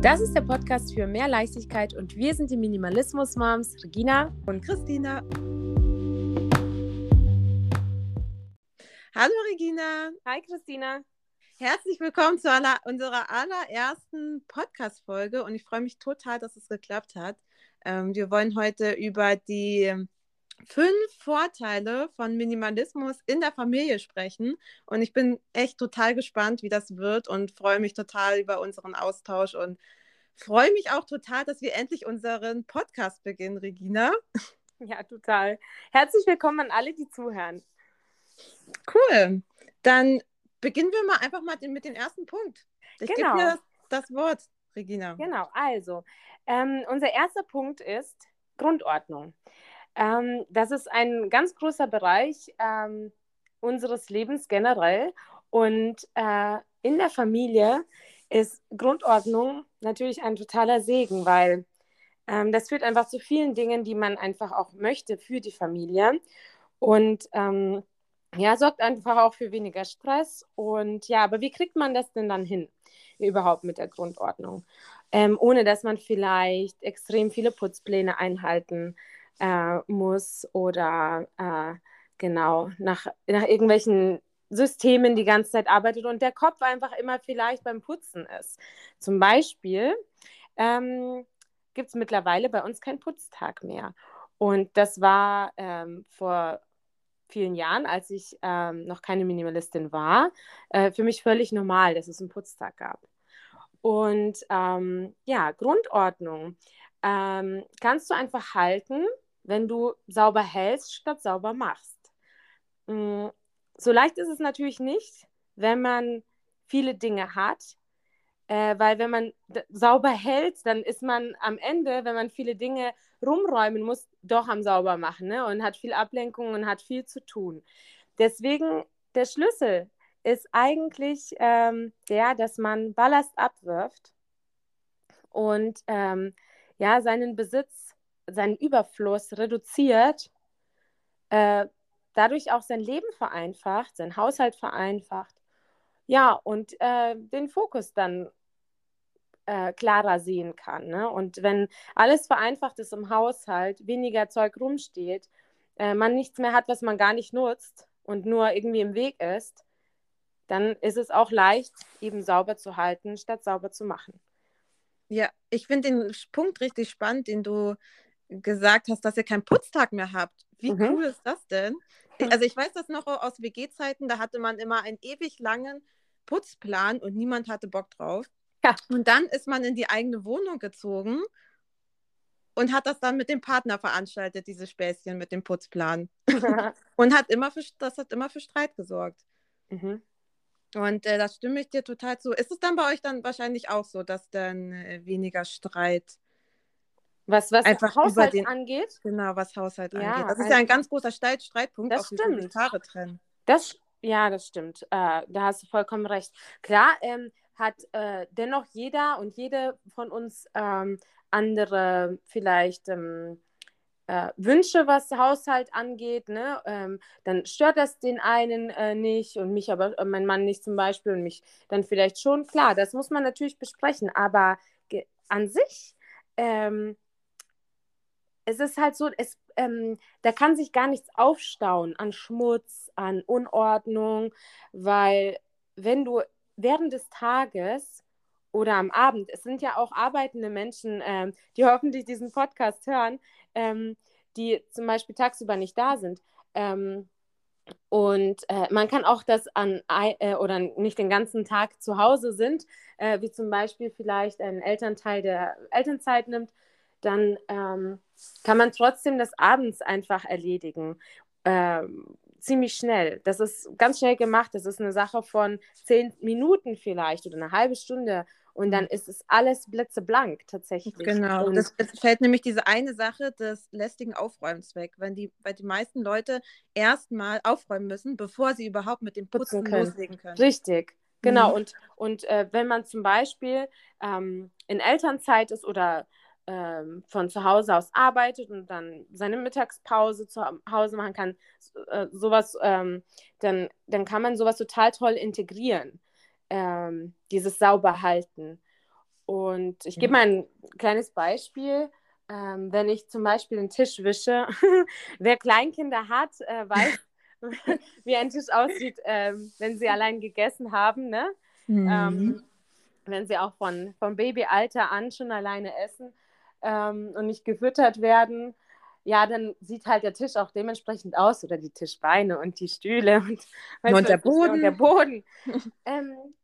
Das ist der Podcast für mehr Leichtigkeit und wir sind die Minimalismus-Moms Regina und Christina. Hallo Regina. Hi Christina. Herzlich willkommen zu aller, unserer allerersten Podcast-Folge und ich freue mich total, dass es geklappt hat. Ähm, wir wollen heute über die fünf Vorteile von Minimalismus in der Familie sprechen. Und ich bin echt total gespannt, wie das wird und freue mich total über unseren Austausch und freue mich auch total, dass wir endlich unseren Podcast beginnen, Regina. Ja, total. Herzlich willkommen an alle, die zuhören. Cool. Dann beginnen wir mal einfach mal mit dem ersten Punkt. Ich genau. gebe dir das, das, Wort, Regina. Genau, also ähm, unser erster Punkt ist Grundordnung. Ähm, das ist ein ganz großer Bereich ähm, unseres Lebens generell. Und äh, in der Familie ist Grundordnung natürlich ein totaler Segen, weil ähm, das führt einfach zu vielen Dingen, die man einfach auch möchte für die Familie. Und ähm, ja, sorgt einfach auch für weniger Stress. Und ja, aber wie kriegt man das denn dann hin, überhaupt mit der Grundordnung? Ähm, ohne dass man vielleicht extrem viele Putzpläne einhalten äh, muss oder äh, genau nach, nach irgendwelchen Systemen die ganze Zeit arbeitet und der Kopf einfach immer vielleicht beim Putzen ist. Zum Beispiel ähm, gibt es mittlerweile bei uns keinen Putztag mehr. Und das war ähm, vor vielen Jahren, als ich ähm, noch keine Minimalistin war, äh, für mich völlig normal, dass es einen Putztag gab. Und ähm, ja, Grundordnung ähm, kannst du einfach halten, wenn du sauber hältst, statt sauber machst. Mm, so leicht ist es natürlich nicht, wenn man viele Dinge hat, äh, weil wenn man sauber hält, dann ist man am Ende, wenn man viele Dinge rumräumen muss, doch am sauber machen ne? und hat viel Ablenkung und hat viel zu tun. Deswegen der Schlüssel ist eigentlich ähm, der, dass man Ballast abwirft und ähm, ja seinen Besitz seinen Überfluss reduziert, äh, dadurch auch sein Leben vereinfacht, sein Haushalt vereinfacht. Ja, und äh, den Fokus dann äh, klarer sehen kann. Ne? Und wenn alles vereinfacht ist im Haushalt, weniger Zeug rumsteht, äh, man nichts mehr hat, was man gar nicht nutzt und nur irgendwie im Weg ist, dann ist es auch leicht, eben sauber zu halten, statt sauber zu machen. Ja, ich finde den Punkt richtig spannend, den du gesagt hast, dass ihr keinen Putztag mehr habt. Wie mhm. cool ist das denn? Also ich weiß das noch aus WG-Zeiten, da hatte man immer einen ewig langen Putzplan und niemand hatte Bock drauf. Ja. Und dann ist man in die eigene Wohnung gezogen und hat das dann mit dem Partner veranstaltet, diese Späßchen mit dem Putzplan. und hat immer für, das hat immer für Streit gesorgt. Mhm. Und äh, das stimme ich dir total zu. Ist es dann bei euch dann wahrscheinlich auch so, dass dann äh, weniger Streit was, was Einfach Haushalt den, angeht? Genau, was Haushalt ja, angeht. Das ist ja ein ganz großer Streit, Streitpunkt, das auch stimmt. die Paare trennen. Das, ja, das stimmt. Äh, da hast du vollkommen recht. Klar, ähm, hat äh, dennoch jeder und jede von uns ähm, andere vielleicht ähm, äh, Wünsche, was Haushalt angeht. Ne? Ähm, dann stört das den einen äh, nicht und mich aber, äh, mein Mann nicht zum Beispiel und mich dann vielleicht schon. Klar, das muss man natürlich besprechen, aber an sich ähm, es ist halt so, es, ähm, da kann sich gar nichts aufstauen an Schmutz, an Unordnung, weil wenn du während des Tages oder am Abend, es sind ja auch arbeitende Menschen, ähm, die hoffentlich diesen Podcast hören, ähm, die zum Beispiel tagsüber nicht da sind. Ähm, und äh, man kann auch das an äh, oder nicht den ganzen Tag zu Hause sind, äh, wie zum Beispiel vielleicht ein Elternteil der Elternzeit nimmt dann ähm, kann man trotzdem das abends einfach erledigen. Ähm, ziemlich schnell. Das ist ganz schnell gemacht. Das ist eine Sache von zehn Minuten vielleicht oder eine halbe Stunde. Und dann ist es alles blitzeblank tatsächlich. Genau. Und das, das fällt nämlich diese eine Sache des lästigen Aufräumens weg, wenn die, weil die meisten Leute erstmal aufräumen müssen, bevor sie überhaupt mit dem Putzen, Putzen können. loslegen können. Richtig. Genau, mhm. und, und äh, wenn man zum Beispiel ähm, in Elternzeit ist oder ähm, von zu Hause aus arbeitet und dann seine Mittagspause zu Hause machen kann, äh, sowas, ähm, dann, dann kann man sowas total toll integrieren, ähm, dieses Sauberhalten. und ich gebe mal ein kleines Beispiel. Ähm, wenn ich zum Beispiel einen Tisch wische, wer Kleinkinder hat, äh, weiß, wie ein Tisch aussieht, ähm, wenn sie allein gegessen haben. Ne? Mhm. Ähm, wenn sie auch von, vom Babyalter an schon alleine essen ähm, und nicht gefüttert werden, ja, dann sieht halt der Tisch auch dementsprechend aus oder die Tischbeine und die Stühle und, und der Boden. Und der Boden. ähm,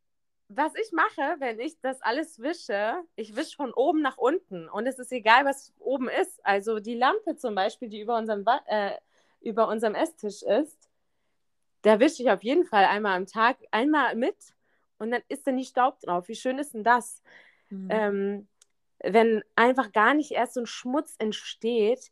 was ich mache, wenn ich das alles wische, ich wische von oben nach unten und es ist egal, was oben ist. Also die Lampe zum Beispiel, die über unserem, äh, über unserem Esstisch ist, da wische ich auf jeden Fall einmal am Tag, einmal mit und dann ist da nie Staub drauf. Wie schön ist denn das? Mhm. Ähm, wenn einfach gar nicht erst so ein Schmutz entsteht,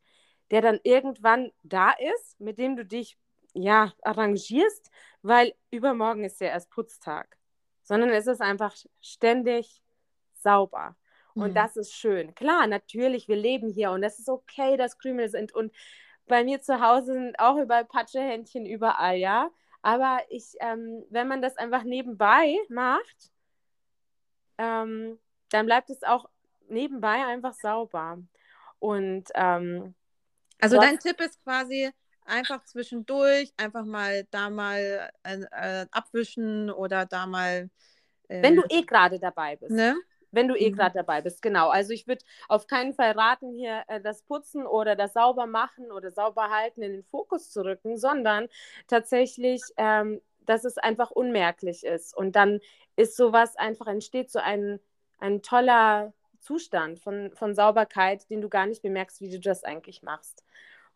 der dann irgendwann da ist, mit dem du dich ja arrangierst, weil übermorgen ist ja erst Putztag sondern es ist einfach ständig sauber. Und mhm. das ist schön. Klar, natürlich, wir leben hier und es ist okay, dass Krümel sind. Und bei mir zu Hause sind auch überall Patschehändchen überall, ja. Aber ich, ähm, wenn man das einfach nebenbei macht, ähm, dann bleibt es auch nebenbei einfach sauber. Und ähm, also dein Tipp ist quasi, einfach zwischendurch, einfach mal da mal äh, äh, abwischen oder da mal. Äh, Wenn du eh gerade dabei bist. Ne? Wenn du eh mhm. gerade dabei bist, genau. Also ich würde auf keinen Fall raten, hier äh, das Putzen oder das Saubermachen oder Sauberhalten in den Fokus zu rücken, sondern tatsächlich, ähm, dass es einfach unmerklich ist. Und dann ist sowas einfach, entsteht so ein, ein toller Zustand von, von Sauberkeit, den du gar nicht bemerkst, wie du das eigentlich machst.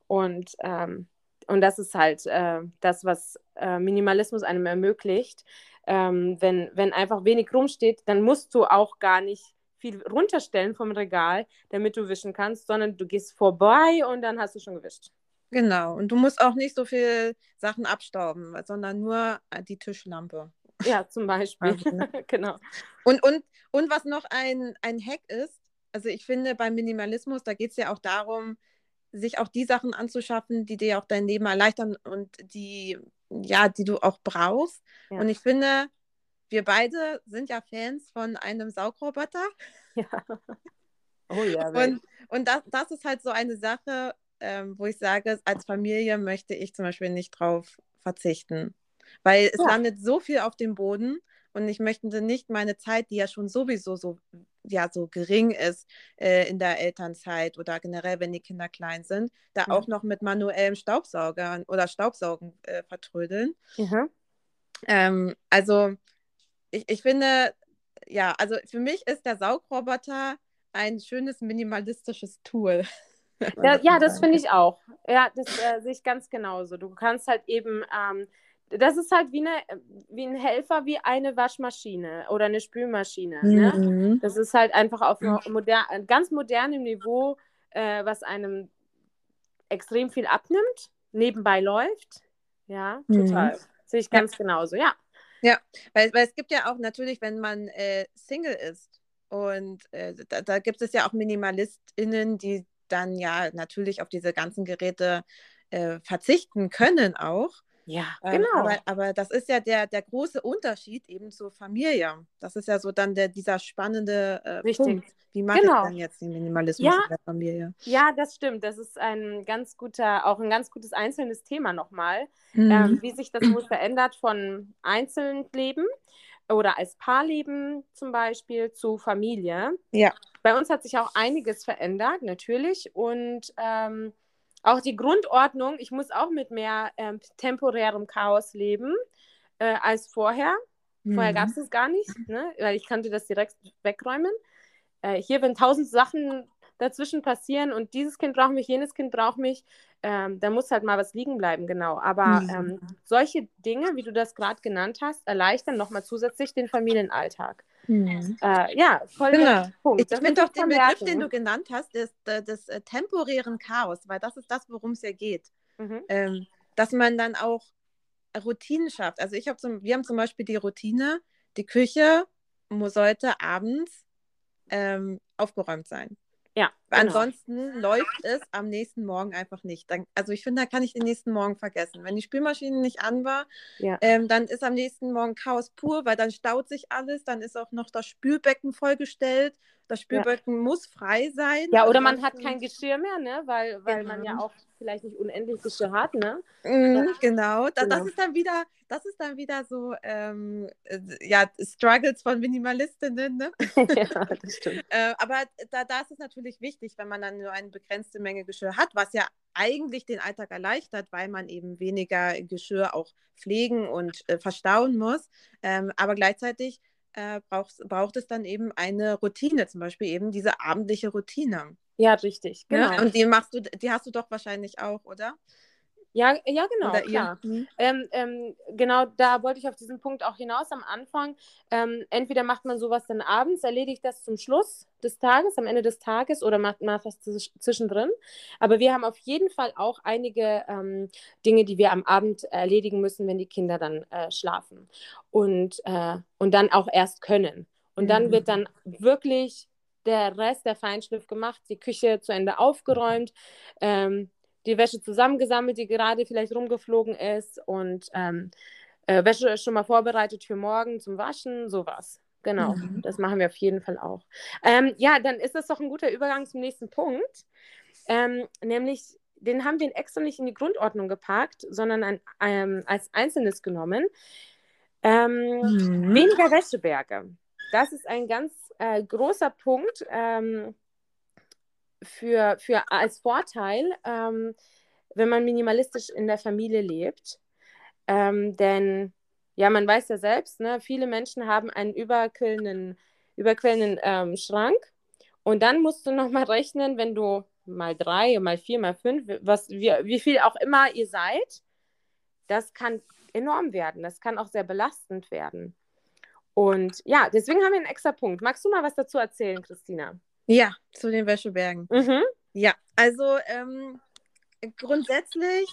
Und ähm, und das ist halt äh, das, was äh, Minimalismus einem ermöglicht. Ähm, wenn, wenn einfach wenig rumsteht, dann musst du auch gar nicht viel runterstellen vom Regal, damit du wischen kannst, sondern du gehst vorbei und dann hast du schon gewischt. Genau, und du musst auch nicht so viel Sachen abstauben, sondern nur äh, die Tischlampe. Ja, zum Beispiel. Also, genau. Und, und, und was noch ein, ein Hack ist, also ich finde beim Minimalismus, da geht es ja auch darum, sich auch die Sachen anzuschaffen, die dir auch dein Leben erleichtern und die, ja, die du auch brauchst. Ja. Und ich finde, wir beide sind ja Fans von einem Saugroboter. Ja. Oh ja. und und das, das ist halt so eine Sache, ähm, wo ich sage, als Familie möchte ich zum Beispiel nicht drauf verzichten. Weil es ja. landet so viel auf dem Boden und ich möchte nicht meine Zeit, die ja schon sowieso so ja so gering ist äh, in der Elternzeit oder generell, wenn die Kinder klein sind, da mhm. auch noch mit manuellem Staubsaugern oder Staubsaugen äh, vertrödeln. Mhm. Ähm, also ich, ich finde, ja, also für mich ist der Saugroboter ein schönes minimalistisches Tool. Ja, ja das finde ich auch. Ja, das äh, sehe ich ganz genauso. Du kannst halt eben ähm, das ist halt wie, eine, wie ein Helfer, wie eine Waschmaschine oder eine Spülmaschine. Ne? Mhm. Das ist halt einfach auf moder ganz modernem Niveau, äh, was einem extrem viel abnimmt, nebenbei läuft. Ja, mhm. total. Mhm. Sehe ich ganz ja. genauso, ja. Ja, weil, weil es gibt ja auch natürlich, wenn man äh, Single ist und äh, da, da, gibt es ja auch MinimalistInnen, die dann ja natürlich auf diese ganzen Geräte äh, verzichten können auch. Ja, ähm, genau. Aber, aber, das ist ja der, der große Unterschied eben zur Familie. Das ist ja so dann der, dieser spannende äh, Punkt. Wie mache genau. ich dann jetzt den Minimalismus ja, in der Familie? Ja, das stimmt. Das ist ein ganz guter, auch ein ganz gutes einzelnes Thema nochmal, mhm. ähm, wie sich das wohl verändert von Einzelleben oder als Paarleben zum Beispiel zu Familie. Ja. Bei uns hat sich auch einiges verändert, natürlich. Und ähm, auch die Grundordnung, ich muss auch mit mehr ähm, temporärem Chaos leben äh, als vorher. Mhm. Vorher gab es das gar nicht, ne? weil ich konnte das direkt wegräumen. Äh, hier, wenn tausend Sachen dazwischen passieren und dieses Kind braucht mich, jenes Kind braucht mich, ähm, da muss halt mal was liegen bleiben, genau. Aber mhm. ähm, solche Dinge, wie du das gerade genannt hast, erleichtern nochmal zusätzlich den Familienalltag. Mhm. Äh, ja, voll genau. Punkt. Ich finde doch den Begriff, den du genannt hast, des, des, des äh, temporären Chaos, weil das ist das, worum es ja geht. Mhm. Ähm, dass man dann auch Routinen schafft. Also ich habe zum, wir haben zum Beispiel die Routine, die Küche sollte abends ähm, aufgeräumt sein. Ja. Genau. Ansonsten läuft es am nächsten Morgen einfach nicht. Dann, also ich finde, da kann ich den nächsten Morgen vergessen. Wenn die Spülmaschine nicht an war, ja. ähm, dann ist am nächsten Morgen Chaos pur, weil dann staut sich alles, dann ist auch noch das Spülbecken vollgestellt. Das Spülbecken ja. muss frei sein. Ja, oder man hat kein Geschirr mehr, ne? weil, weil genau. man ja auch vielleicht nicht unendlich Geschirr hat. Ne? Mm, genau. Da, genau. Das ist dann wieder, das ist dann wieder so, ähm, äh, ja, Struggles von Minimalistinnen. Ne? ja, das stimmt. äh, aber da, da ist es natürlich wichtig, wenn man dann nur eine begrenzte Menge Geschirr hat, was ja eigentlich den Alltag erleichtert, weil man eben weniger Geschirr auch pflegen und äh, verstauen muss. Ähm, aber gleichzeitig äh, braucht, braucht es dann eben eine Routine, zum Beispiel eben diese abendliche Routine. Ja, richtig, genau. Ja? Und die machst du, die hast du doch wahrscheinlich auch, oder? Ja, ja, genau, Oder klar. Mhm. Ähm, ähm, genau, da wollte ich auf diesen Punkt auch hinaus am Anfang. Ähm, entweder macht man sowas dann abends, erledigt das zum Schluss des Tages, am Ende des Tages oder macht, macht das zwischendrin. Aber wir haben auf jeden Fall auch einige ähm, Dinge, die wir am Abend erledigen müssen, wenn die Kinder dann äh, schlafen. Und, äh, und dann auch erst können. Und mhm. dann wird dann wirklich der Rest der Feinschliff gemacht, die Küche zu Ende aufgeräumt. Ähm, die Wäsche zusammengesammelt, die gerade vielleicht rumgeflogen ist und ähm, äh, Wäsche ist schon mal vorbereitet für morgen zum Waschen, sowas. Genau, mhm. das machen wir auf jeden Fall auch. Ähm, ja, dann ist das doch ein guter Übergang zum nächsten Punkt. Ähm, nämlich, den haben wir extra nicht in die Grundordnung gepackt, sondern ein, ähm, als Einzelnes genommen. Ähm, mhm. Weniger Wäscheberge. Das ist ein ganz äh, großer Punkt. Ähm, für, für als Vorteil, ähm, wenn man minimalistisch in der Familie lebt. Ähm, denn ja, man weiß ja selbst, ne, viele Menschen haben einen überquellenden, überquellenden ähm, Schrank. Und dann musst du nochmal rechnen, wenn du mal drei, mal vier, mal fünf, was, wie, wie viel auch immer ihr seid, das kann enorm werden. Das kann auch sehr belastend werden. Und ja, deswegen haben wir einen extra Punkt. Magst du mal was dazu erzählen, Christina? Ja, zu den Wäschebergen. Mhm. Ja, also ähm, grundsätzlich,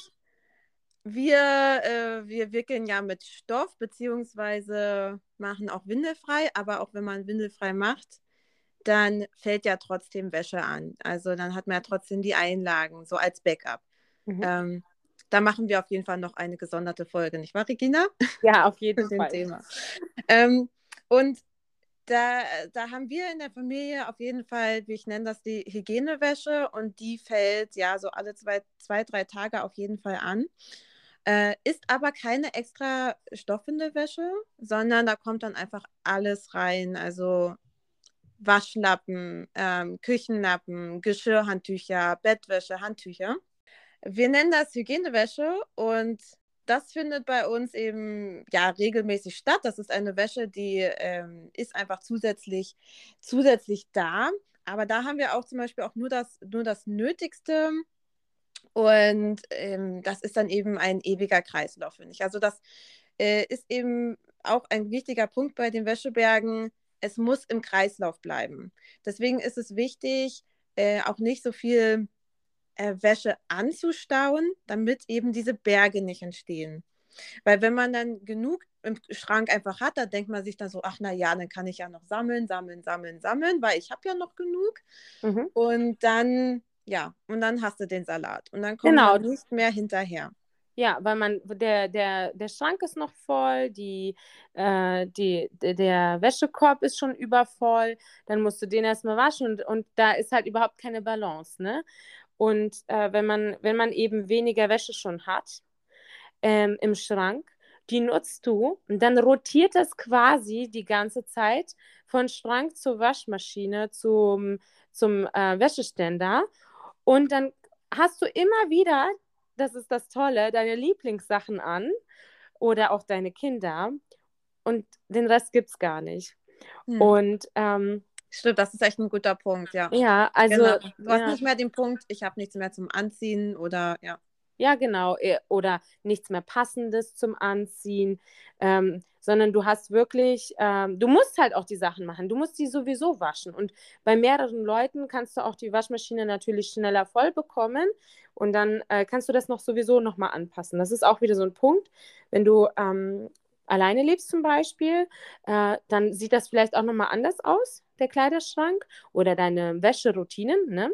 wir, äh, wir wickeln ja mit Stoff, beziehungsweise machen auch windelfrei, aber auch wenn man windelfrei macht, dann fällt ja trotzdem Wäsche an. Also dann hat man ja trotzdem die Einlagen, so als Backup. Mhm. Ähm, da machen wir auf jeden Fall noch eine gesonderte Folge, nicht wahr, Regina? Ja, auf jeden Fall. Thema. Ähm, und da, da haben wir in der Familie auf jeden Fall, wie ich nenne das, die Hygienewäsche und die fällt ja so alle zwei, zwei drei Tage auf jeden Fall an. Äh, ist aber keine extra Stoffwindelwäsche, sondern da kommt dann einfach alles rein. Also Waschlappen, ähm, Küchenlappen, Geschirrhandtücher, Bettwäsche, Handtücher. Wir nennen das Hygienewäsche und das findet bei uns eben ja regelmäßig statt. Das ist eine Wäsche, die ähm, ist einfach zusätzlich, zusätzlich da. Aber da haben wir auch zum Beispiel auch nur das, nur das Nötigste. Und ähm, das ist dann eben ein ewiger Kreislauf, finde ich. Also das äh, ist eben auch ein wichtiger Punkt bei den Wäschebergen. Es muss im Kreislauf bleiben. Deswegen ist es wichtig, äh, auch nicht so viel äh, Wäsche anzustauen, damit eben diese Berge nicht entstehen. Weil wenn man dann genug im Schrank einfach hat, da denkt man sich dann so, ach na ja, dann kann ich ja noch sammeln, sammeln, sammeln, sammeln, weil ich habe ja noch genug. Mhm. Und dann, ja, und dann hast du den Salat. Und dann kommt genau. man nicht mehr hinterher. Ja, weil man, der, der, der Schrank ist noch voll, die, äh, die, der Wäschekorb ist schon übervoll, dann musst du den erstmal waschen und, und da ist halt überhaupt keine Balance, ne? Und äh, wenn, man, wenn man eben weniger Wäsche schon hat ähm, im Schrank, die nutzt du und dann rotiert das quasi die ganze Zeit von Schrank zur Waschmaschine zum, zum äh, Wäscheständer. Und dann hast du immer wieder, das ist das Tolle, deine Lieblingssachen an oder auch deine Kinder und den Rest gibt es gar nicht. Hm. Und ähm, Stimmt, das ist echt ein guter Punkt, ja. Ja, also. Genau. Du hast nicht mehr den Punkt, ich habe nichts mehr zum Anziehen oder ja. Ja, genau. Eh, oder nichts mehr Passendes zum Anziehen, ähm, sondern du hast wirklich, ähm, du musst halt auch die Sachen machen. Du musst die sowieso waschen. Und bei mehreren Leuten kannst du auch die Waschmaschine natürlich schneller voll bekommen und dann äh, kannst du das noch sowieso nochmal anpassen. Das ist auch wieder so ein Punkt, wenn du ähm, alleine lebst zum Beispiel, äh, dann sieht das vielleicht auch nochmal anders aus, der Kleiderschrank oder deine Wäscheroutinen. Ne?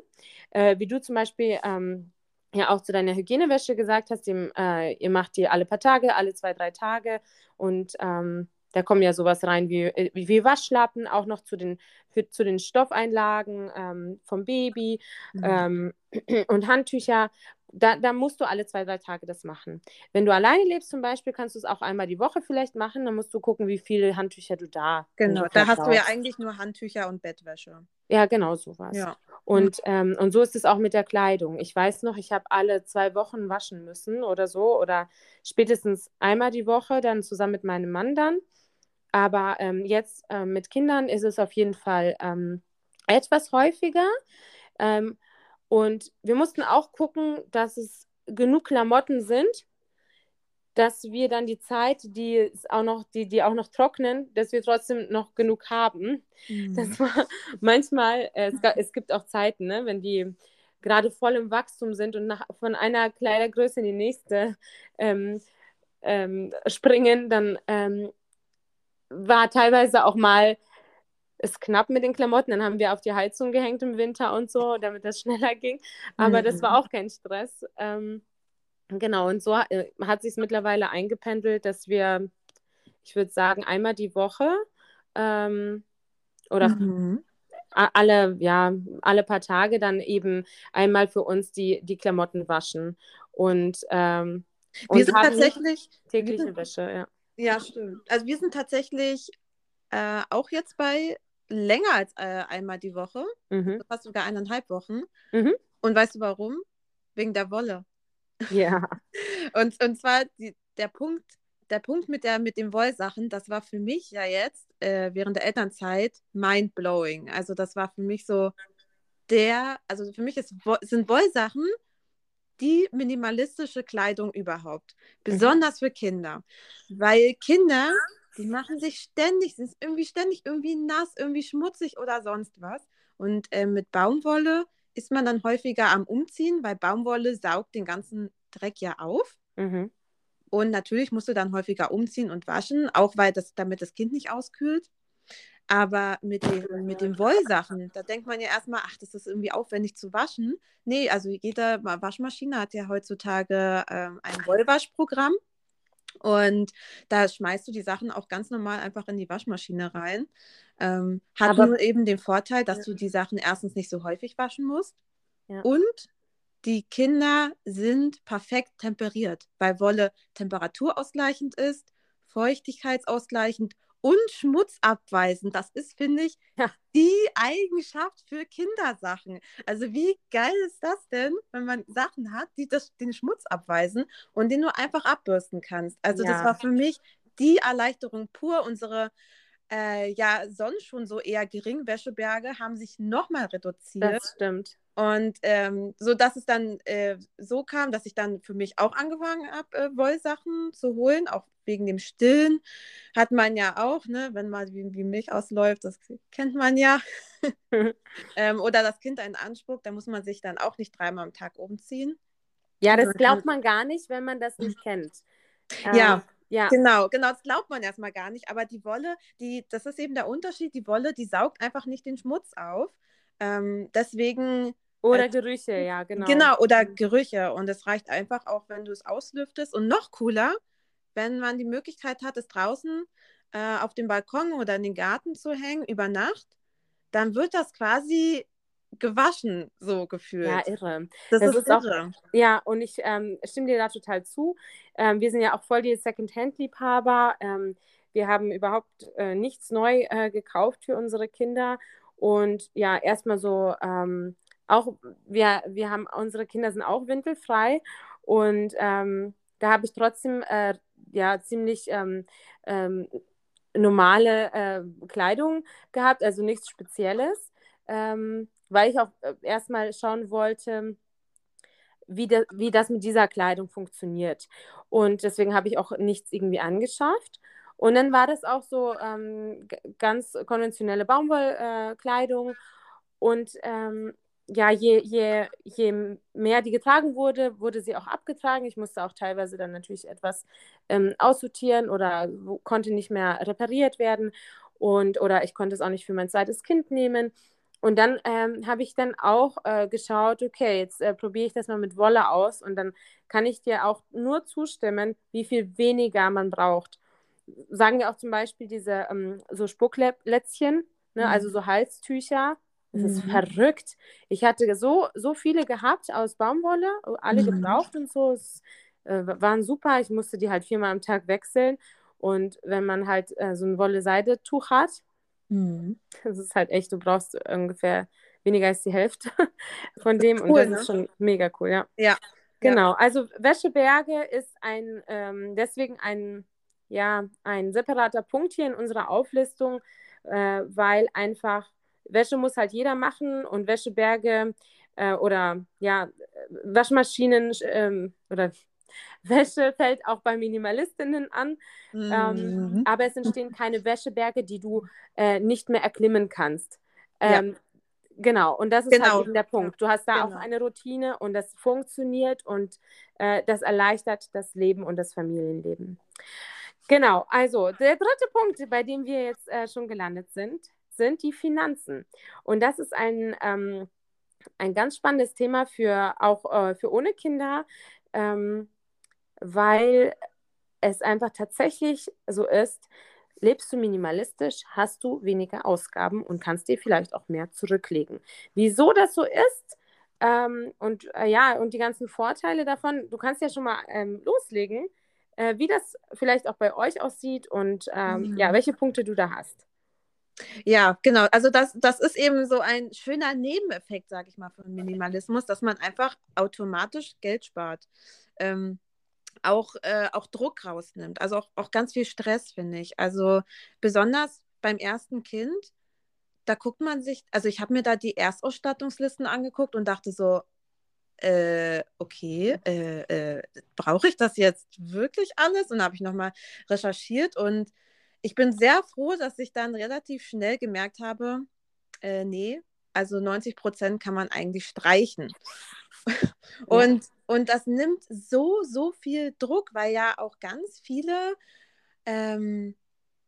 Äh, wie du zum Beispiel ähm, ja auch zu deiner Hygienewäsche gesagt hast, dem, äh, ihr macht die alle paar Tage, alle zwei, drei Tage und ähm, da kommen ja sowas rein wie, äh, wie, Waschlappen, auch noch zu den, für, zu den Stoffeinlagen ähm, vom Baby mhm. ähm, und Handtücher. Da, da, musst du alle zwei, drei Tage das machen. Wenn du alleine lebst zum Beispiel, kannst du es auch einmal die Woche vielleicht machen. Dann musst du gucken, wie viele Handtücher du da Genau, da hast du ja eigentlich nur Handtücher und Bettwäsche. Ja, genau sowas. Ja. Und, ähm, und so ist es auch mit der Kleidung. Ich weiß noch, ich habe alle zwei Wochen waschen müssen oder so oder spätestens einmal die Woche dann zusammen mit meinem Mann dann. Aber ähm, jetzt äh, mit Kindern ist es auf jeden Fall ähm, etwas häufiger. Ähm, und wir mussten auch gucken, dass es genug Klamotten sind, dass wir dann die Zeit, die auch noch, die, die auch noch trocknen, dass wir trotzdem noch genug haben. Mhm. Das war manchmal, äh, es, es, gibt auch Zeiten, ne, wenn die gerade voll im Wachstum sind und nach, von einer Kleidergröße in die nächste ähm, ähm, springen, dann ähm, war teilweise auch mal es knapp mit den Klamotten. Dann haben wir auf die Heizung gehängt im Winter und so, damit das schneller ging. Aber mhm. das war auch kein Stress. Ähm, genau, und so äh, hat sich es mittlerweile eingependelt, dass wir, ich würde sagen, einmal die Woche ähm, oder mhm. alle, ja, alle paar Tage dann eben einmal für uns die, die Klamotten waschen. Und, ähm, wir und sind tatsächlich tägliche Wäsche, ja. Ja, stimmt. Also wir sind tatsächlich äh, auch jetzt bei länger als äh, einmal die Woche. Mhm. Fast sogar eineinhalb Wochen. Mhm. Und weißt du warum? Wegen der Wolle. Ja. und, und zwar die, der Punkt, der Punkt mit, der, mit den Wollsachen, das war für mich ja jetzt äh, während der Elternzeit mind-blowing. Also das war für mich so der, also für mich ist, sind Wollsachen die minimalistische Kleidung überhaupt. Mhm. Besonders für Kinder. Weil Kinder, die machen sich ständig, sind irgendwie ständig irgendwie nass, irgendwie schmutzig oder sonst was. Und äh, mit Baumwolle ist man dann häufiger am Umziehen, weil Baumwolle saugt den ganzen Dreck ja auf. Mhm. Und natürlich musst du dann häufiger umziehen und waschen, auch weil das, damit das Kind nicht auskühlt. Aber mit den, mit den Wollsachen, da denkt man ja erstmal, ach, das ist irgendwie aufwendig zu waschen. Nee, also jede Waschmaschine hat ja heutzutage ähm, ein Wollwaschprogramm. Und da schmeißt du die Sachen auch ganz normal einfach in die Waschmaschine rein. Ähm, hat Aber, nur eben den Vorteil, dass ja. du die Sachen erstens nicht so häufig waschen musst. Ja. Und die Kinder sind perfekt temperiert, weil Wolle temperaturausgleichend ist, feuchtigkeitsausgleichend und schmutzabweisend. Das ist, finde ich, ja. die Eigenschaft für Kindersachen. Also wie geil ist das denn, wenn man Sachen hat, die das, den Schmutz abweisen und den du einfach abbürsten kannst. Also ja. das war für mich die Erleichterung pur. Unsere äh, ja sonst schon so eher geringen Wäscheberge haben sich nochmal reduziert. Das stimmt. Und ähm, so dass es dann äh, so kam, dass ich dann für mich auch angefangen habe, äh, Wollsachen zu holen, auch wegen dem Stillen. Hat man ja auch, ne, wenn mal wie, wie Milch ausläuft, das kennt man ja. ähm, oder das Kind einen anspuckt, da muss man sich dann auch nicht dreimal am Tag umziehen. Ja, das glaubt man gar nicht, wenn man das nicht kennt. Ja. Ähm, ja. Genau, genau, das glaubt man erstmal gar nicht. Aber die Wolle, die, das ist eben der Unterschied. Die Wolle, die saugt einfach nicht den Schmutz auf. Ähm, deswegen oder äh, Gerüche, ja, genau. Genau, oder mhm. Gerüche. Und es reicht einfach auch, wenn du es auslüftest. Und noch cooler, wenn man die Möglichkeit hat, es draußen äh, auf dem Balkon oder in den Garten zu hängen über Nacht, dann wird das quasi gewaschen, so gefühlt. Ja, irre. Das, das ist, ist irre. Auch, ja, und ich ähm, stimme dir da total zu. Ähm, wir sind ja auch voll die Second-Hand-Liebhaber. Ähm, wir haben überhaupt äh, nichts neu äh, gekauft für unsere Kinder. Und ja, erstmal so ähm, auch wir, wir haben, unsere Kinder sind auch windelfrei und ähm, da habe ich trotzdem äh, ja ziemlich ähm, ähm, normale äh, Kleidung gehabt, also nichts Spezielles, ähm, weil ich auch äh, erstmal schauen wollte, wie, de, wie das mit dieser Kleidung funktioniert. Und deswegen habe ich auch nichts irgendwie angeschafft. Und dann war das auch so ähm, ganz konventionelle Baumwollkleidung. Äh, und ähm, ja, je, je, je mehr die getragen wurde, wurde sie auch abgetragen. Ich musste auch teilweise dann natürlich etwas ähm, aussortieren oder konnte nicht mehr repariert werden. Und, oder ich konnte es auch nicht für mein zweites Kind nehmen. Und dann ähm, habe ich dann auch äh, geschaut, okay, jetzt äh, probiere ich das mal mit Wolle aus und dann kann ich dir auch nur zustimmen, wie viel weniger man braucht. Sagen wir auch zum Beispiel diese ähm, so Spucklätzchen, ne, also mhm. also so Halstücher. Das mhm. ist verrückt. Ich hatte so, so viele gehabt aus Baumwolle, alle mhm. gebraucht und so. Es äh, waren super. Ich musste die halt viermal am Tag wechseln. Und wenn man halt äh, so ein Wolle-Seidetuch hat, Mhm. Das ist halt echt, du brauchst ungefähr weniger als die Hälfte von dem cool, und das ne? ist schon mega cool, ja. Ja. Genau, also Wäscheberge ist ein, ähm, deswegen ein, ja, ein separater Punkt hier in unserer Auflistung, äh, weil einfach Wäsche muss halt jeder machen und Wäscheberge äh, oder ja, Waschmaschinen ähm, oder Wäsche fällt auch bei Minimalistinnen an. Ähm, mhm. Ähm, aber es entstehen keine Wäscheberge, die du äh, nicht mehr erklimmen kannst. Ähm, ja. Genau, und das ist halt genau. halt eben der Punkt. Du hast da genau. auch eine Routine und das funktioniert und äh, das erleichtert das Leben und das Familienleben. Genau, also der dritte Punkt, bei dem wir jetzt äh, schon gelandet sind, sind die Finanzen. Und das ist ein, ähm, ein ganz spannendes Thema für auch äh, für ohne Kinder. Ähm, weil es einfach tatsächlich so ist, lebst du minimalistisch, hast du weniger Ausgaben und kannst dir vielleicht auch mehr zurücklegen. Wieso das so ist ähm, und äh, ja, und die ganzen Vorteile davon, du kannst ja schon mal ähm, loslegen, äh, wie das vielleicht auch bei euch aussieht und ähm, mhm. ja, welche Punkte du da hast. Ja, genau. Also das, das ist eben so ein schöner Nebeneffekt, sage ich mal, von Minimalismus, dass man einfach automatisch Geld spart. Ähm, auch, äh, auch Druck rausnimmt. Also auch, auch ganz viel Stress, finde ich. Also besonders beim ersten Kind, da guckt man sich, also ich habe mir da die Erstausstattungslisten angeguckt und dachte so, äh, okay, äh, äh, brauche ich das jetzt wirklich alles? Und habe ich nochmal recherchiert und ich bin sehr froh, dass ich dann relativ schnell gemerkt habe, äh, nee, also 90 Prozent kann man eigentlich streichen. und, ja. und das nimmt so, so viel Druck, weil ja auch ganz viele, ähm,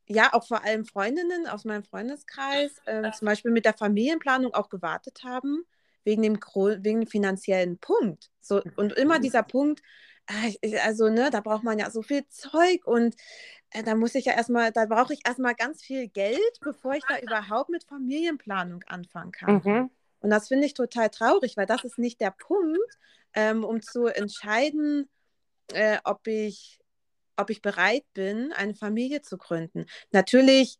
ja, auch vor allem Freundinnen aus meinem Freundeskreis, äh, zum Beispiel mit der Familienplanung auch gewartet haben, wegen dem, wegen dem finanziellen Punkt. So, und immer dieser Punkt, äh, also, ne, da braucht man ja so viel Zeug und da muss ich ja erstmal, da brauche ich erstmal ganz viel Geld, bevor ich da überhaupt mit Familienplanung anfangen kann. Mhm. Und das finde ich total traurig, weil das ist nicht der Punkt, ähm, um zu entscheiden, äh, ob, ich, ob ich bereit bin, eine Familie zu gründen. Natürlich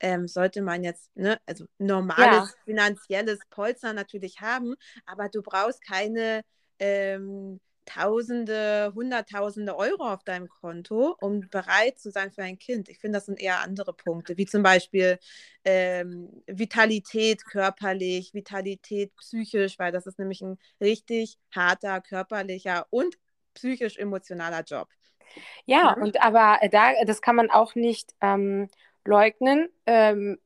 ähm, sollte man jetzt ne, also normales ja. finanzielles Polster natürlich haben, aber du brauchst keine ähm, Tausende, Hunderttausende Euro auf deinem Konto, um bereit zu sein für ein Kind. Ich finde, das sind eher andere Punkte, wie zum Beispiel ähm, Vitalität körperlich, Vitalität psychisch, weil das ist nämlich ein richtig harter körperlicher und psychisch-emotionaler Job. Ja, ja, und aber da, das kann man auch nicht ähm, leugnen. Ähm,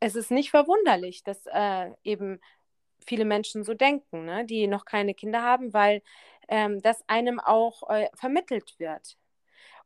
es ist nicht verwunderlich, dass äh, eben viele Menschen so denken, ne? die noch keine Kinder haben, weil ähm, das einem auch äh, vermittelt wird.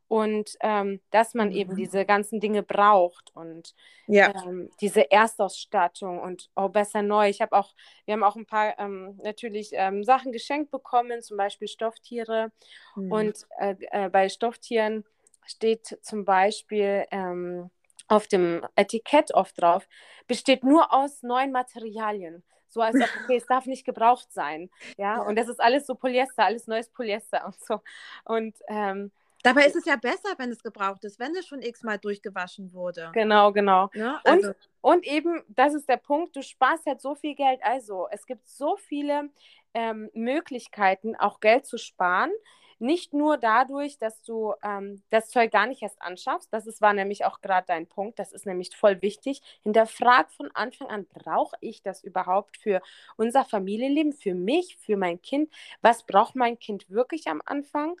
Und ähm, dass man mhm. eben diese ganzen Dinge braucht und ja. ähm, diese Erstausstattung und oh, besser neu. Ich habe auch, wir haben auch ein paar ähm, natürlich ähm, Sachen geschenkt bekommen, zum Beispiel Stofftiere. Mhm. Und äh, äh, bei Stofftieren steht zum Beispiel ähm, auf dem Etikett oft drauf, besteht nur aus neuen Materialien so als ob, okay, es darf nicht gebraucht sein. Ja, und das ist alles so Polyester, alles neues Polyester und so. Und ähm, Dabei ist es ja besser, wenn es gebraucht ist, wenn es schon x-mal durchgewaschen wurde. Genau, genau. Ja, ne? also. und, und eben, das ist der Punkt, du sparst halt so viel Geld. Also, es gibt so viele ähm, Möglichkeiten, auch Geld zu sparen. Nicht nur dadurch, dass du ähm, das Zeug gar nicht erst anschaffst, das ist, war nämlich auch gerade dein Punkt, das ist nämlich voll wichtig. Hinterfrag von Anfang an, brauche ich das überhaupt für unser Familienleben, für mich, für mein Kind? Was braucht mein Kind wirklich am Anfang?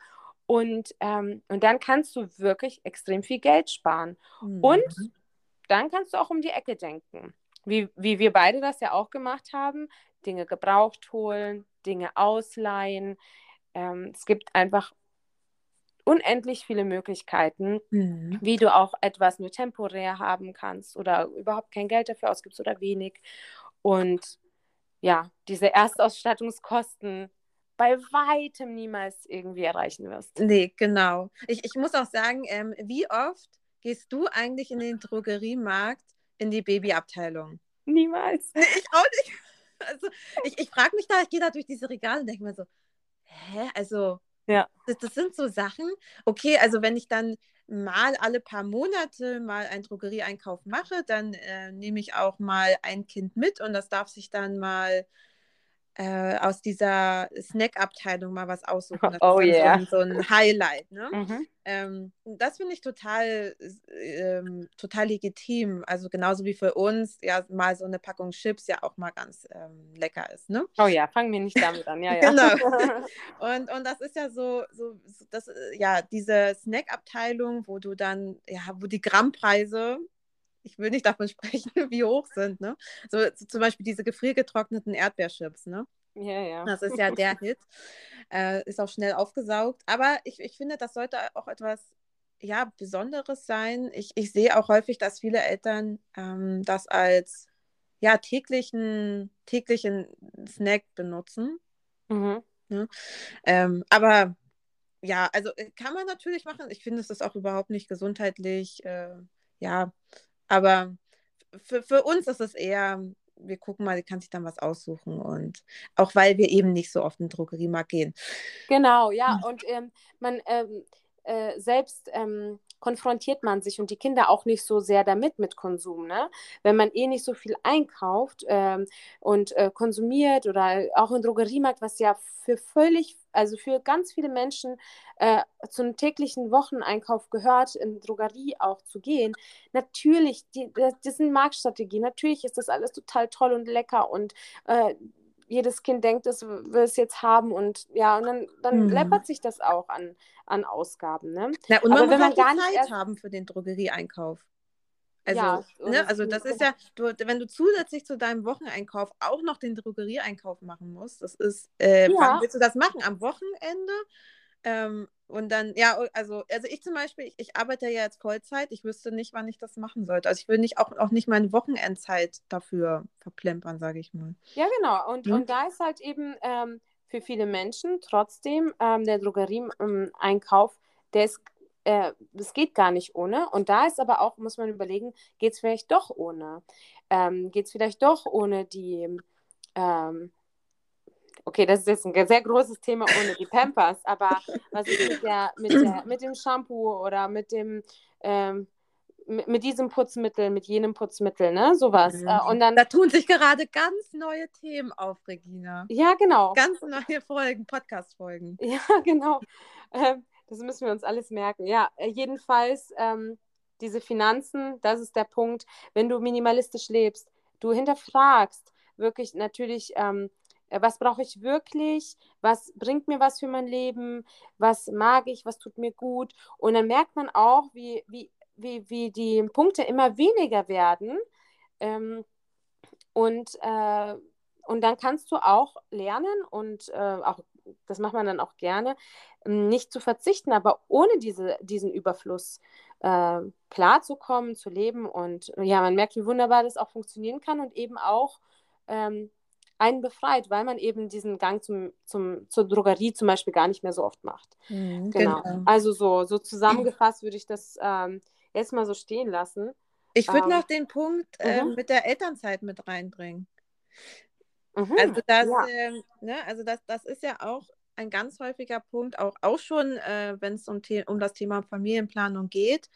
Und, ähm, und dann kannst du wirklich extrem viel Geld sparen. Mhm. Und dann kannst du auch um die Ecke denken. Wie, wie wir beide das ja auch gemacht haben, Dinge gebraucht holen, Dinge ausleihen. Ähm, es gibt einfach unendlich viele Möglichkeiten, mhm. wie du auch etwas nur temporär haben kannst oder überhaupt kein Geld dafür ausgibst oder wenig. Und ja, diese Erstausstattungskosten bei weitem niemals irgendwie erreichen wirst. Nee, genau. Ich, ich muss auch sagen, ähm, wie oft gehst du eigentlich in den Drogeriemarkt in die Babyabteilung? Niemals. Nee, ich auch nicht. Also ich, ich frage mich da, ich gehe da durch diese Regale und denke mir so, hä, also ja. das, das sind so Sachen. Okay, also wenn ich dann mal alle paar Monate mal einen Drogerieeinkauf mache, dann äh, nehme ich auch mal ein Kind mit und das darf sich dann mal äh, aus dieser Snack-Abteilung mal was aussuchen. Das oh yeah. So, so, ein Highlight. Ne? Mhm. Ähm, das finde ich total, ähm, total legitim. Also genauso wie für uns ja mal so eine Packung Chips ja auch mal ganz ähm, lecker ist. Ne? Oh ja, fangen wir nicht damit an. Ja, ja. genau. Und, und das ist ja so, so das, ja, diese Snack-Abteilung, wo du dann, ja, wo die Grammpreise ich will nicht davon sprechen, wie hoch sind. Ne? So, so zum Beispiel diese gefriergetrockneten Erdbeerchips. Ne? Ja, ja. Das ist ja der Hit. Äh, ist auch schnell aufgesaugt. Aber ich, ich finde, das sollte auch etwas ja, Besonderes sein. Ich, ich sehe auch häufig, dass viele Eltern ähm, das als ja, täglichen, täglichen Snack benutzen. Mhm. Ne? Ähm, aber ja, also äh, kann man natürlich machen. Ich finde, es ist auch überhaupt nicht gesundheitlich äh, ja, aber für, für uns ist es eher, wir gucken mal, die kann sich dann was aussuchen und auch weil wir eben nicht so oft in den Drogeriemarkt gehen. Genau, ja, hm. und ähm, man ähm, äh, selbst ähm, konfrontiert man sich und die Kinder auch nicht so sehr damit mit Konsum. Ne? Wenn man eh nicht so viel einkauft ähm, und äh, konsumiert oder auch im Drogeriemarkt, was ja für völlig, also für ganz viele Menschen äh, zum täglichen Wocheneinkauf gehört, in Drogerie auch zu gehen. Natürlich, die, das, das sind Marktstrategie. Natürlich ist das alles total toll und lecker und äh, jedes Kind denkt, es will es jetzt haben und ja, und dann, dann mhm. läppert sich das auch an, an Ausgaben. Ne? Ja, und man Aber muss wenn man gar Zeit nicht haben für den Drogerieeinkauf. Also, ja, ne, also das ist ja, du, wenn du zusätzlich zu deinem Wocheneinkauf auch noch den Drogerieeinkauf machen musst, das ist, äh, ja. wann willst du das machen? Am Wochenende? Ähm, und dann, ja, also, also ich zum Beispiel, ich, ich, arbeite ja jetzt Vollzeit, ich wüsste nicht, wann ich das machen sollte. Also ich will nicht auch, auch nicht meine Wochenendzeit dafür verplempern, sage ich mal. Ja, genau. Und, hm? und da ist halt eben ähm, für viele Menschen trotzdem ähm, der Drogerieeinkauf, der ist, äh, das geht gar nicht ohne. Und da ist aber auch, muss man überlegen, geht es vielleicht doch ohne? Ähm, geht es vielleicht doch ohne die ähm, okay, das ist jetzt ein sehr großes Thema ohne die Pampers, aber was ist mit, der, mit, der, mit dem Shampoo oder mit dem ähm, mit, mit, diesem Putzmittel, mit jenem Putzmittel, ne, sowas. Mhm. Und dann, da tun sich gerade ganz neue Themen auf, Regina. Ja, genau. Ganz neue Folgen, Podcast-Folgen. Ja, genau. Ähm, das müssen wir uns alles merken. Ja, äh, jedenfalls ähm, diese Finanzen, das ist der Punkt. Wenn du minimalistisch lebst, du hinterfragst wirklich natürlich ähm, äh, was brauche ich wirklich, was bringt mir was für mein Leben, was mag ich, was tut mir gut. Und dann merkt man auch, wie, wie, wie, wie die Punkte immer weniger werden. Ähm, und, äh, und dann kannst du auch lernen und äh, auch, das macht man dann auch gerne, nicht zu verzichten, aber ohne diese, diesen Überfluss äh, klarzukommen, zu leben. Und ja, man merkt, wie wunderbar das auch funktionieren kann und eben auch ähm, einen befreit, weil man eben diesen Gang zum, zum, zur Drogerie zum Beispiel gar nicht mehr so oft macht. Mhm, genau. genau. Also so, so zusammengefasst würde ich das ähm, jetzt mal so stehen lassen. Ich würde ähm, noch den Punkt äh, mhm. mit der Elternzeit mit reinbringen. Mhm, also das, ja. äh, ne, also das, das ist ja auch ein ganz häufiger Punkt, auch, auch schon, äh, wenn es um, um das Thema Familienplanung geht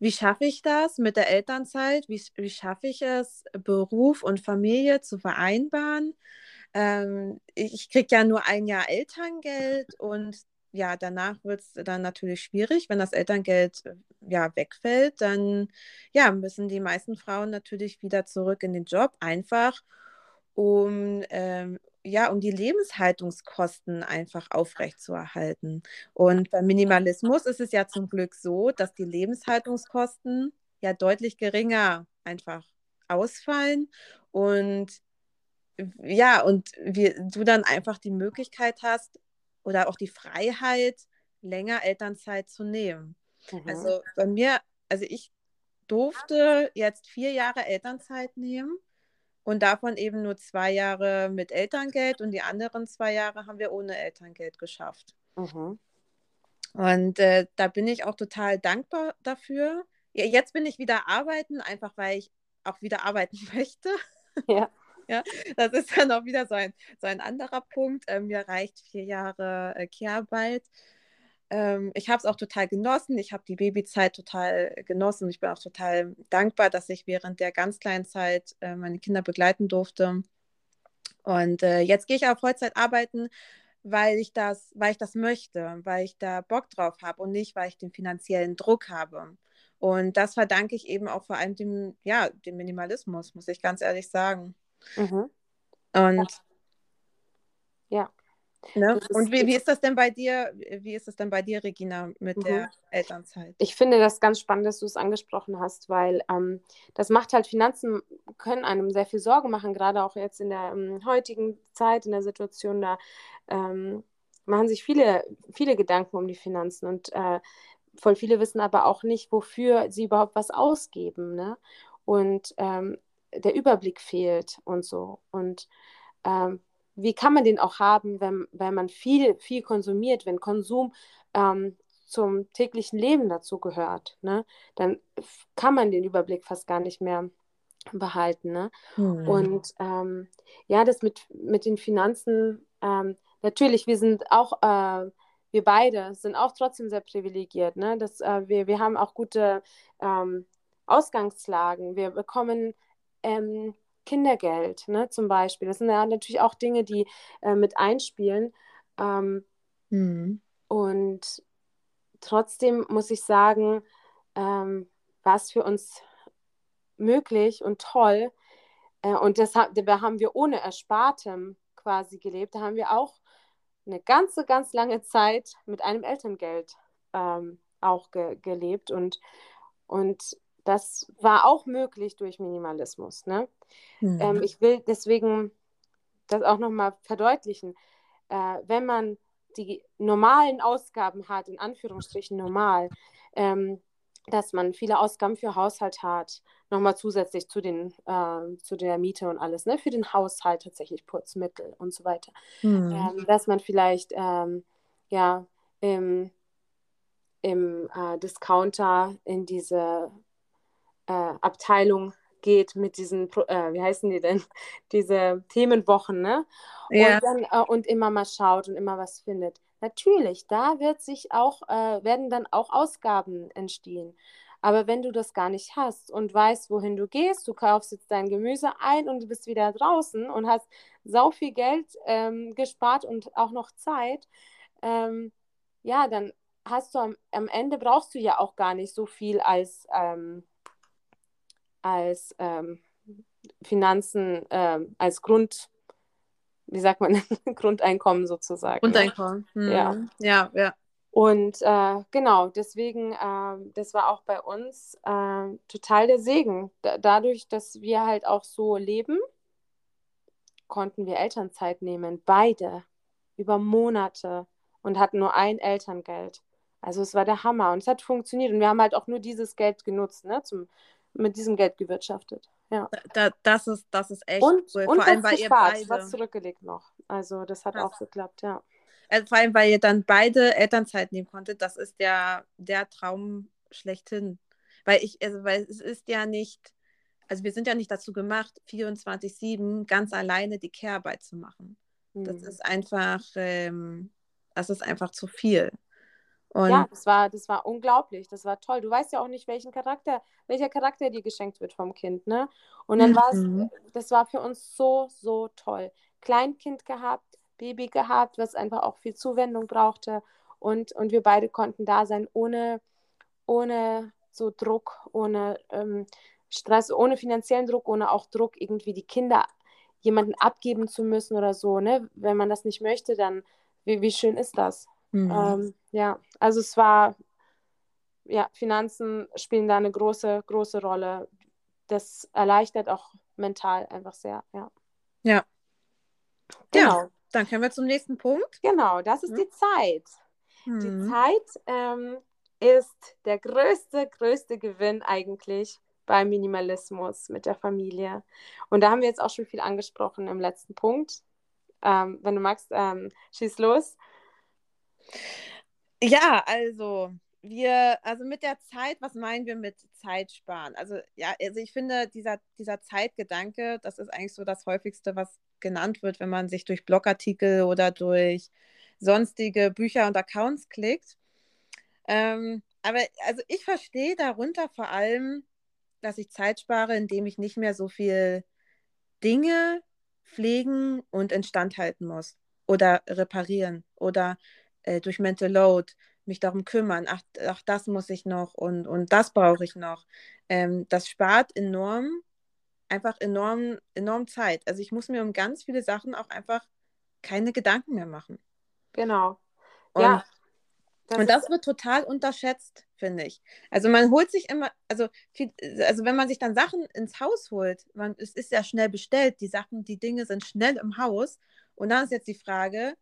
wie schaffe ich das mit der Elternzeit? Wie, wie schaffe ich es, Beruf und Familie zu vereinbaren? Ähm, ich kriege ja nur ein Jahr Elterngeld und ja, danach wird es dann natürlich schwierig. Wenn das Elterngeld äh, ja wegfällt, dann ja, müssen die meisten Frauen natürlich wieder zurück in den Job, einfach um, ähm, ja, um die Lebenshaltungskosten einfach aufrechtzuerhalten. Und beim Minimalismus ist es ja zum Glück so, dass die Lebenshaltungskosten ja deutlich geringer einfach ausfallen und ja, und wir, du dann einfach die Möglichkeit hast oder auch die Freiheit, länger Elternzeit zu nehmen. Mhm. Also bei mir, also ich durfte jetzt vier Jahre Elternzeit nehmen und davon eben nur zwei Jahre mit Elterngeld und die anderen zwei Jahre haben wir ohne Elterngeld geschafft. Mhm. Und äh, da bin ich auch total dankbar dafür. Ja, jetzt bin ich wieder arbeiten, einfach weil ich auch wieder arbeiten möchte. Ja. ja, das ist dann auch wieder so ein, so ein anderer Punkt. Ähm, mir reicht vier Jahre äh, Kehrarbeit. Ähm, ich habe es auch total genossen. Ich habe die Babyzeit total genossen. Ich bin auch total dankbar, dass ich während der ganz kleinen Zeit äh, meine Kinder begleiten durfte. Und äh, jetzt gehe ich auf Vollzeit arbeiten, weil ich das, weil ich das möchte, weil ich da Bock drauf habe und nicht, weil ich den finanziellen Druck habe. Und das verdanke ich eben auch vor allem dem, ja, dem Minimalismus, muss ich ganz ehrlich sagen. Mhm. Und ja. Ne? Und wie, wie ist das denn bei dir, wie ist das denn bei dir, Regina, mit mhm. der Elternzeit? Ich finde das ganz spannend, dass du es angesprochen hast, weil ähm, das macht halt, Finanzen können einem sehr viel Sorge machen, gerade auch jetzt in der ähm, heutigen Zeit, in der Situation, da ähm, machen sich viele, viele Gedanken um die Finanzen und äh, voll viele wissen aber auch nicht, wofür sie überhaupt was ausgeben. Ne? Und ähm, der Überblick fehlt und so. Und ähm, wie kann man den auch haben, wenn, wenn man viel, viel konsumiert, wenn Konsum ähm, zum täglichen Leben dazu gehört, ne? dann kann man den Überblick fast gar nicht mehr behalten. Ne? Hm. Und ähm, ja, das mit, mit den Finanzen, ähm, natürlich, wir sind auch äh, wir beide sind auch trotzdem sehr privilegiert. Ne? Das, äh, wir, wir haben auch gute ähm, Ausgangslagen. Wir bekommen ähm, Kindergeld ne, zum Beispiel. Das sind ja natürlich auch Dinge, die äh, mit einspielen. Ähm, mhm. Und trotzdem muss ich sagen, ähm, war es für uns möglich und toll. Äh, und das da haben wir ohne Erspartem quasi gelebt. Da haben wir auch eine ganze, ganz lange Zeit mit einem Elterngeld ähm, auch ge gelebt und, und das war auch möglich durch Minimalismus. Ne? Mhm. Ähm, ich will deswegen das auch nochmal verdeutlichen. Äh, wenn man die normalen Ausgaben hat, in Anführungsstrichen normal, ähm, dass man viele Ausgaben für Haushalt hat, nochmal zusätzlich zu, den, äh, zu der Miete und alles, ne? für den Haushalt tatsächlich Putzmittel und so weiter. Mhm. Ähm, dass man vielleicht ähm, ja, im, im äh, Discounter in diese äh, Abteilung geht mit diesen, äh, wie heißen die denn, diese Themenwochen, ne? Ja. Und, dann, äh, und immer mal schaut und immer was findet. Natürlich, da wird sich auch, äh, werden dann auch Ausgaben entstehen. Aber wenn du das gar nicht hast und weißt, wohin du gehst, du kaufst jetzt dein Gemüse ein und du bist wieder draußen und hast sau viel Geld ähm, gespart und auch noch Zeit, ähm, ja, dann hast du am, am, Ende brauchst du ja auch gar nicht so viel als, ähm, als ähm, Finanzen, ähm, als Grund, wie sagt man, Grundeinkommen sozusagen. Grundeinkommen. Mhm. Ja. ja, ja. Und äh, genau, deswegen, äh, das war auch bei uns äh, total der Segen. Da, dadurch, dass wir halt auch so leben, konnten wir Elternzeit nehmen, beide, über Monate und hatten nur ein Elterngeld. Also es war der Hammer und es hat funktioniert und wir haben halt auch nur dieses Geld genutzt, ne, zum, mit diesem Geld gewirtschaftet. Ja. Da, das, ist, das ist echt und, cool. Und Vor allem, weil ihr beide... was zurückgelegt noch. Also das hat ja. auch geklappt, ja. Also vor allem, weil ihr dann beide Elternzeit nehmen konntet, das ist ja der Traum schlechthin. Weil ich, also weil es ist ja nicht, also wir sind ja nicht dazu gemacht, 24-7 ganz alleine die Care-Arbeit zu machen. Mhm. Das ist einfach, ähm, das ist einfach zu viel. Und ja, das war, das war unglaublich, das war toll. Du weißt ja auch nicht, welchen Charakter, welcher Charakter dir geschenkt wird vom Kind, ne? Und dann mhm. war es, das war für uns so, so toll. Kleinkind gehabt, Baby gehabt, was einfach auch viel Zuwendung brauchte. Und, und wir beide konnten da sein, ohne, ohne so Druck, ohne ähm, Stress, ohne finanziellen Druck, ohne auch Druck, irgendwie die Kinder jemanden abgeben zu müssen oder so. Ne? Wenn man das nicht möchte, dann wie, wie schön ist das? Mhm. Ähm, ja, also es war, ja, Finanzen spielen da eine große, große Rolle. Das erleichtert auch mental einfach sehr, ja. Ja, Genau. Ja, dann können wir zum nächsten Punkt. Genau, das ist hm. die Zeit. Hm. Die Zeit ähm, ist der größte, größte Gewinn eigentlich beim Minimalismus mit der Familie. Und da haben wir jetzt auch schon viel angesprochen im letzten Punkt. Ähm, wenn du magst, ähm, schieß los. Ja, also wir, also mit der Zeit, was meinen wir mit Zeit sparen? Also ja, also ich finde, dieser, dieser Zeitgedanke, das ist eigentlich so das häufigste, was genannt wird, wenn man sich durch Blogartikel oder durch sonstige Bücher und Accounts klickt. Ähm, aber also ich verstehe darunter vor allem, dass ich Zeit spare, indem ich nicht mehr so viel Dinge pflegen und instand halten muss oder reparieren oder äh, durch Mental Load mich darum kümmern, ach, ach das muss ich noch und, und das brauche ich noch. Ähm, das spart enorm, einfach enorm, enorm Zeit. Also ich muss mir um ganz viele Sachen auch einfach keine Gedanken mehr machen. Genau. Und, ja. Das und das wird total unterschätzt, finde ich. Also man holt sich immer, also, viel, also wenn man sich dann Sachen ins Haus holt, man, es ist ja schnell bestellt, die Sachen, die Dinge sind schnell im Haus. Und dann ist jetzt die Frage,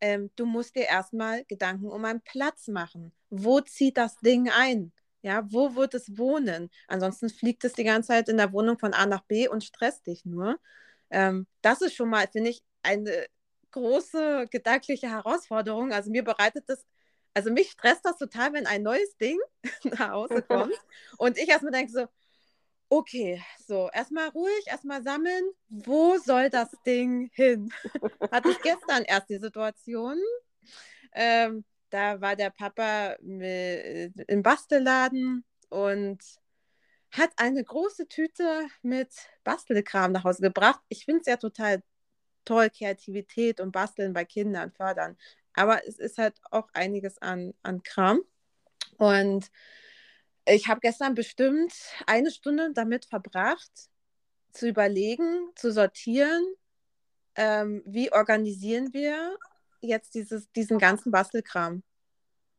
ähm, du musst dir erstmal Gedanken um einen Platz machen. Wo zieht das Ding ein? Ja, wo wird es wohnen? Ansonsten fliegt es die ganze Zeit in der Wohnung von A nach B und stresst dich nur. Ähm, das ist schon mal, finde ich, eine große gedankliche Herausforderung. Also mir bereitet das, also mich stresst das total, wenn ein neues Ding nach Hause kommt und ich erstmal denke so, Okay, so, erstmal ruhig, erstmal sammeln. Wo soll das Ding hin? Hatte ich gestern erst die Situation. Ähm, da war der Papa im Bastelladen und hat eine große Tüte mit Bastelkram nach Hause gebracht. Ich finde es ja total toll, Kreativität und Basteln bei Kindern fördern. Aber es ist halt auch einiges an, an Kram. Und ich habe gestern bestimmt eine Stunde damit verbracht, zu überlegen, zu sortieren, ähm, wie organisieren wir jetzt dieses, diesen ganzen Bastelkram.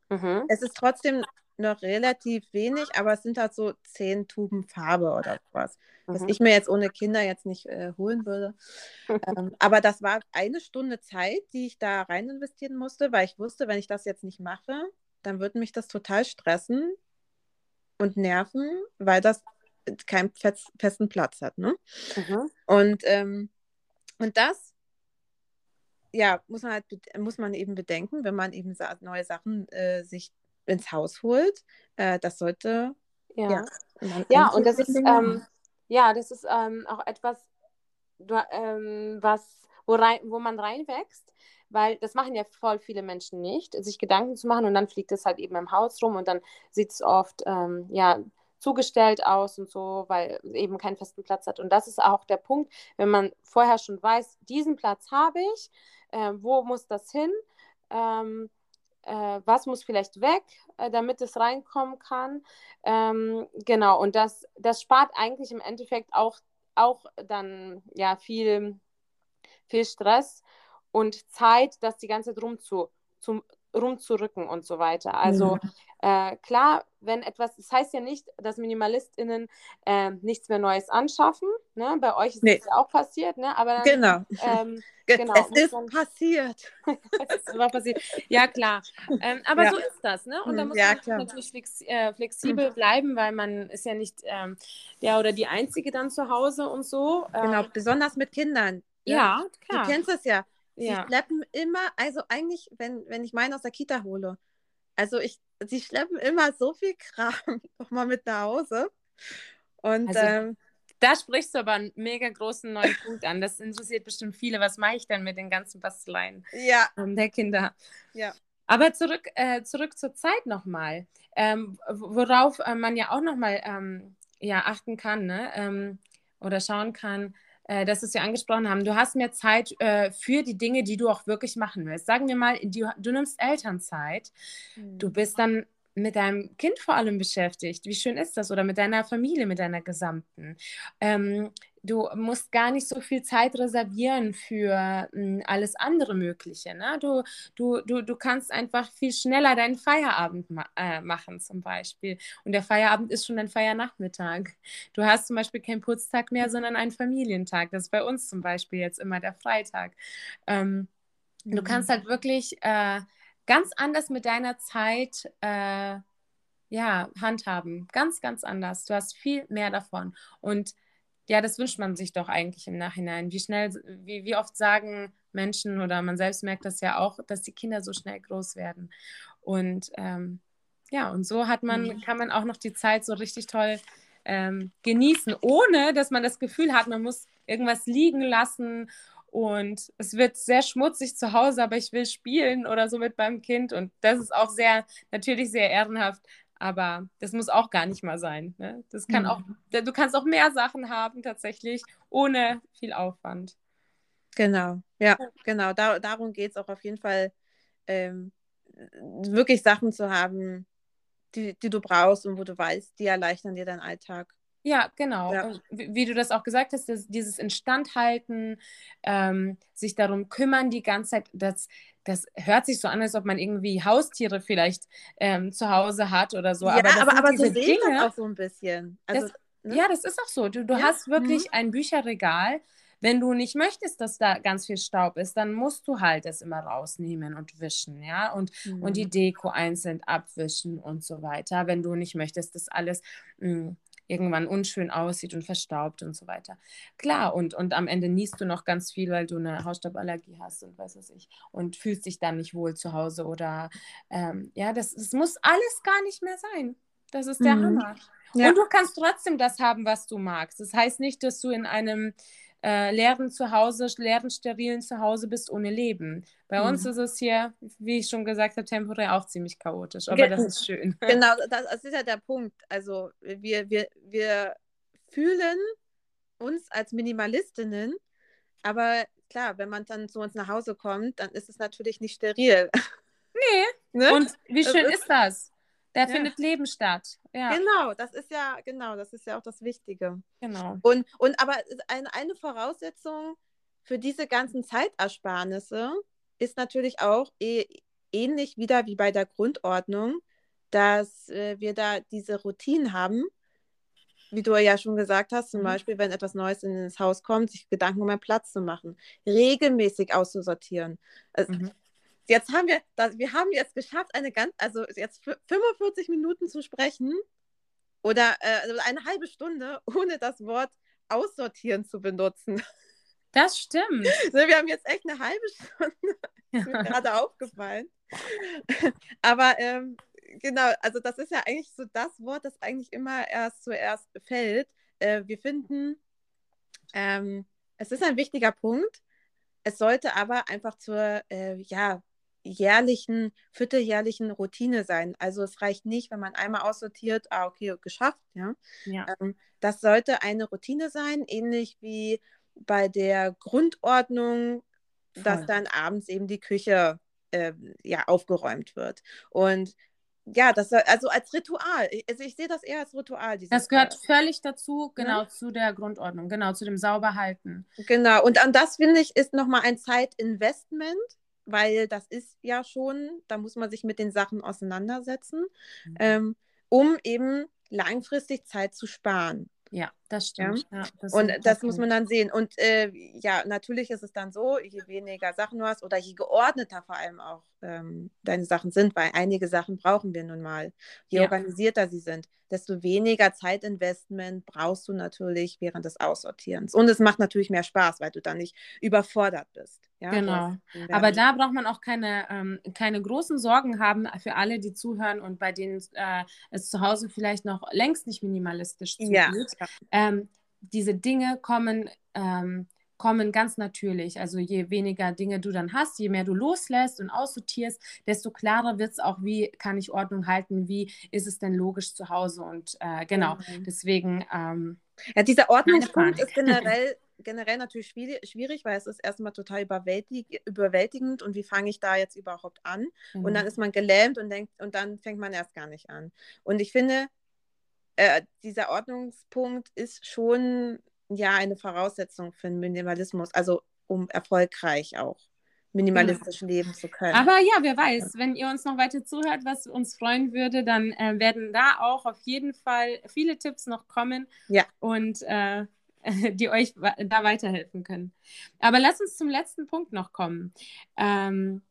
Mhm. Es ist trotzdem noch relativ wenig, aber es sind halt so zehn Tuben Farbe oder was, mhm. was ich mir jetzt ohne Kinder jetzt nicht äh, holen würde. ähm, aber das war eine Stunde Zeit, die ich da rein investieren musste, weil ich wusste, wenn ich das jetzt nicht mache, dann würde mich das total stressen, und Nerven, weil das keinen festen Platz hat. Ne? Mhm. Und, ähm, und das ja, muss man halt muss man eben bedenken, wenn man eben neue Sachen äh, sich ins Haus holt. Äh, das sollte ja ja, ja und das ist ähm, ja das ist ähm, auch etwas, ähm, was wo, rein, wo man reinwächst weil das machen ja voll viele Menschen nicht, sich Gedanken zu machen und dann fliegt es halt eben im Haus rum und dann sieht es oft ähm, ja zugestellt aus und so, weil eben keinen festen Platz hat. Und das ist auch der Punkt, wenn man vorher schon weiß, diesen Platz habe ich, äh, wo muss das hin? Ähm, äh, was muss vielleicht weg, äh, damit es reinkommen kann. Ähm, genau, und das, das spart eigentlich im Endeffekt auch, auch dann ja viel, viel Stress und Zeit, das die ganze Zeit rumzu, zum, rumzurücken und so weiter. Also ja. äh, klar, wenn etwas, das heißt ja nicht, dass MinimalistInnen äh, nichts mehr Neues anschaffen. Ne? Bei euch ist nee. das ja auch passiert, ne? Aber dann, genau. Ähm, genau. Es ist man, passiert. es war passiert. Ja, klar. Ähm, aber ja. so ist das, ne? Und da hm, muss ja, man klar. natürlich flex, äh, flexibel mhm. bleiben, weil man ist ja nicht ähm, der oder die Einzige dann zu Hause und so. Genau, ähm, besonders mit Kindern. Ja, klar. Du kennst es ja ja. Sie schleppen immer, also eigentlich, wenn, wenn ich meinen aus der Kita hole, also ich, sie schleppen immer so viel Kram nochmal mit nach Hause. Und also, ähm, da sprichst du aber einen mega großen neuen Punkt an. Das interessiert bestimmt viele. Was mache ich denn mit den ganzen Basteleien ja. der Kinder? Ja. Aber zurück, äh, zurück zur Zeit nochmal, ähm, worauf äh, man ja auch nochmal ähm, ja, achten kann ne? Ähm, oder schauen kann, äh, dass es ja angesprochen haben, du hast mehr Zeit äh, für die Dinge, die du auch wirklich machen willst. Sagen wir mal, du, du nimmst Elternzeit, mhm. du bist dann mit deinem Kind vor allem beschäftigt. Wie schön ist das? Oder mit deiner Familie, mit deiner gesamten. Ähm, du musst gar nicht so viel Zeit reservieren für mh, hm, alles andere Mögliche. Ne? Du, du, du, du kannst einfach viel schneller deinen Feierabend ma äh, machen zum Beispiel. Und der Feierabend ist schon dein Feiernachmittag. Du hast zum Beispiel keinen Putztag mehr, sondern einen Familientag. Das ist bei uns zum Beispiel jetzt immer der Freitag. Ähm, mhm. Du kannst halt wirklich äh, ganz anders mit deiner Zeit äh, ja, handhaben. Ganz, ganz anders. Du hast viel mehr davon. Und ja, das wünscht man sich doch eigentlich im Nachhinein. Wie schnell, wie, wie oft sagen Menschen oder man selbst merkt das ja auch, dass die Kinder so schnell groß werden. Und ähm, ja, und so hat man, mhm. kann man auch noch die Zeit so richtig toll ähm, genießen, ohne dass man das Gefühl hat, man muss irgendwas liegen lassen und es wird sehr schmutzig zu Hause, aber ich will spielen oder so mit meinem Kind. Und das ist auch sehr, natürlich sehr ehrenhaft, aber das muss auch gar nicht mal sein. Ne? Das kann mhm. auch, du kannst auch mehr Sachen haben tatsächlich, ohne viel Aufwand. Genau, ja, genau. Da, darum geht es auch auf jeden Fall, ähm, wirklich Sachen zu haben, die, die du brauchst und wo du weißt, die erleichtern dir deinen Alltag. Ja, genau. Ja. Wie, wie, du das auch gesagt hast, das, dieses Instandhalten, ähm, sich darum kümmern die ganze Zeit, das, das hört sich so an, als ob man irgendwie Haustiere vielleicht ähm, zu Hause hat oder so. Ja, aber, aber, aber so Dinge, das auch so ein bisschen. Also, das, ne? Ja, das ist auch so. Du, du ja. hast wirklich mhm. ein Bücherregal. Wenn du nicht möchtest, dass da ganz viel Staub ist, dann musst du halt es immer rausnehmen und wischen, ja, und, mhm. und die mhm. Deko einzeln abwischen und so weiter. Wenn du nicht möchtest, dass alles mh, mm, irgendwann unschön aussieht und verstaubt und so weiter. Klar, und, und am Ende niest du noch ganz viel, weil du eine Hausstauballergie hast und weiß was ich, und fühlst dich dann nicht wohl zu Hause oder ähm, ja, das, das muss alles gar nicht mehr sein. Das ist der mhm. Hammer. Ja. Und du kannst trotzdem das haben, was du magst. Das heißt nicht, dass du in einem äh, leeren Zuhause, leeren, sterilen Zuhause bist ohne Leben. Bei mhm. uns ist es hier, wie ich schon gesagt habe, temporär auch ziemlich chaotisch, aber Ge das ist schön. Genau, das, das, ist ja der Punkt. Also wir, wir, wir fühlen uns als Minimalistinnen, aber klar, wenn man dann zu uns nach Hause kommt, dann ist es natürlich nicht steril. Nee. ne? Und wie schön ist, ist das? Da ja. findet Leben statt. Ja. Genau, das ist ja, genau, das ist ja auch das Wichtige. Genau. Und, und aber eine, eine Voraussetzung für diese ganzen Zeitersparnisse ist natürlich auch eh, ähnlich wieder wie bei der Grundordnung, dass äh, wir da diese Routinen haben, wie du ja schon gesagt hast, zum mhm. Beispiel, wenn etwas Neues in das Haus kommt, sich Gedanken um einen Platz zu machen, regelmäßig auszusortieren. Also, mhm jetzt haben wir, das, wir haben jetzt geschafft, eine ganz, also jetzt 45 Minuten zu sprechen oder äh, also eine halbe Stunde, ohne das Wort aussortieren zu benutzen. Das stimmt. So, wir haben jetzt echt eine halbe Stunde, ist mir gerade aufgefallen. Aber ähm, genau, also das ist ja eigentlich so das Wort, das eigentlich immer erst zuerst fällt. Äh, wir finden, ähm, es ist ein wichtiger Punkt. Es sollte aber einfach zur äh, ja, jährlichen, vierteljährlichen Routine sein. Also es reicht nicht, wenn man einmal aussortiert, ah, okay, geschafft. Ja? ja. Ähm, das sollte eine Routine sein, ähnlich wie bei der Grundordnung, Voll. dass dann abends eben die Küche äh, ja, aufgeräumt wird. Und ja, das also als Ritual. Also ich sehe das eher als Ritual. Das gehört Fall. völlig dazu, ne? genau ja? zu der Grundordnung, genau zu dem Sauberhalten. Genau. Und an das finde ich ist nochmal ein Zeitinvestment, weil das ist ja schon, da muss man sich mit den Sachen auseinandersetzen, mhm. ähm, um eben langfristig Zeit zu sparen. Ja, das stimmt. Ja? Ja, das und das muss man dann sehen. Und äh, ja, natürlich ist es dann so, je weniger Sachen du hast oder je geordneter vor allem auch ähm, deine Sachen sind, weil einige Sachen brauchen wir nun mal. Je ja. organisierter sie sind, desto weniger Zeitinvestment brauchst du natürlich während des Aussortierens. Und es macht natürlich mehr Spaß, weil du dann nicht überfordert bist. Ja, genau. Aber da braucht man auch keine, ähm, keine großen Sorgen haben für alle, die zuhören und bei denen äh, es zu Hause vielleicht noch längst nicht minimalistisch zugeht. Ja. Ähm, diese Dinge kommen, ähm, kommen ganz natürlich. Also je weniger Dinge du dann hast, je mehr du loslässt und aussortierst, desto klarer wird es auch, wie kann ich Ordnung halten, wie ist es denn logisch zu Hause. Und äh, genau, mhm. deswegen. Ähm, ja, dieser Ordnungspunkt ist generell generell natürlich schwierig, weil es ist erstmal total überwältig überwältigend und wie fange ich da jetzt überhaupt an? Mhm. Und dann mhm. ist man gelähmt und denkt, und dann fängt man erst gar nicht an. Und ich finde, äh, dieser Ordnungspunkt ist schon ja eine Voraussetzung für den Minimalismus, also um erfolgreich auch minimalistisch genau. leben zu können. Aber ja, wer weiß, wenn ihr uns noch weiter zuhört, was uns freuen würde, dann äh, werden da auch auf jeden Fall viele Tipps noch kommen ja. und äh, die euch da weiterhelfen können. Aber lass uns zum letzten Punkt noch kommen. Ähm,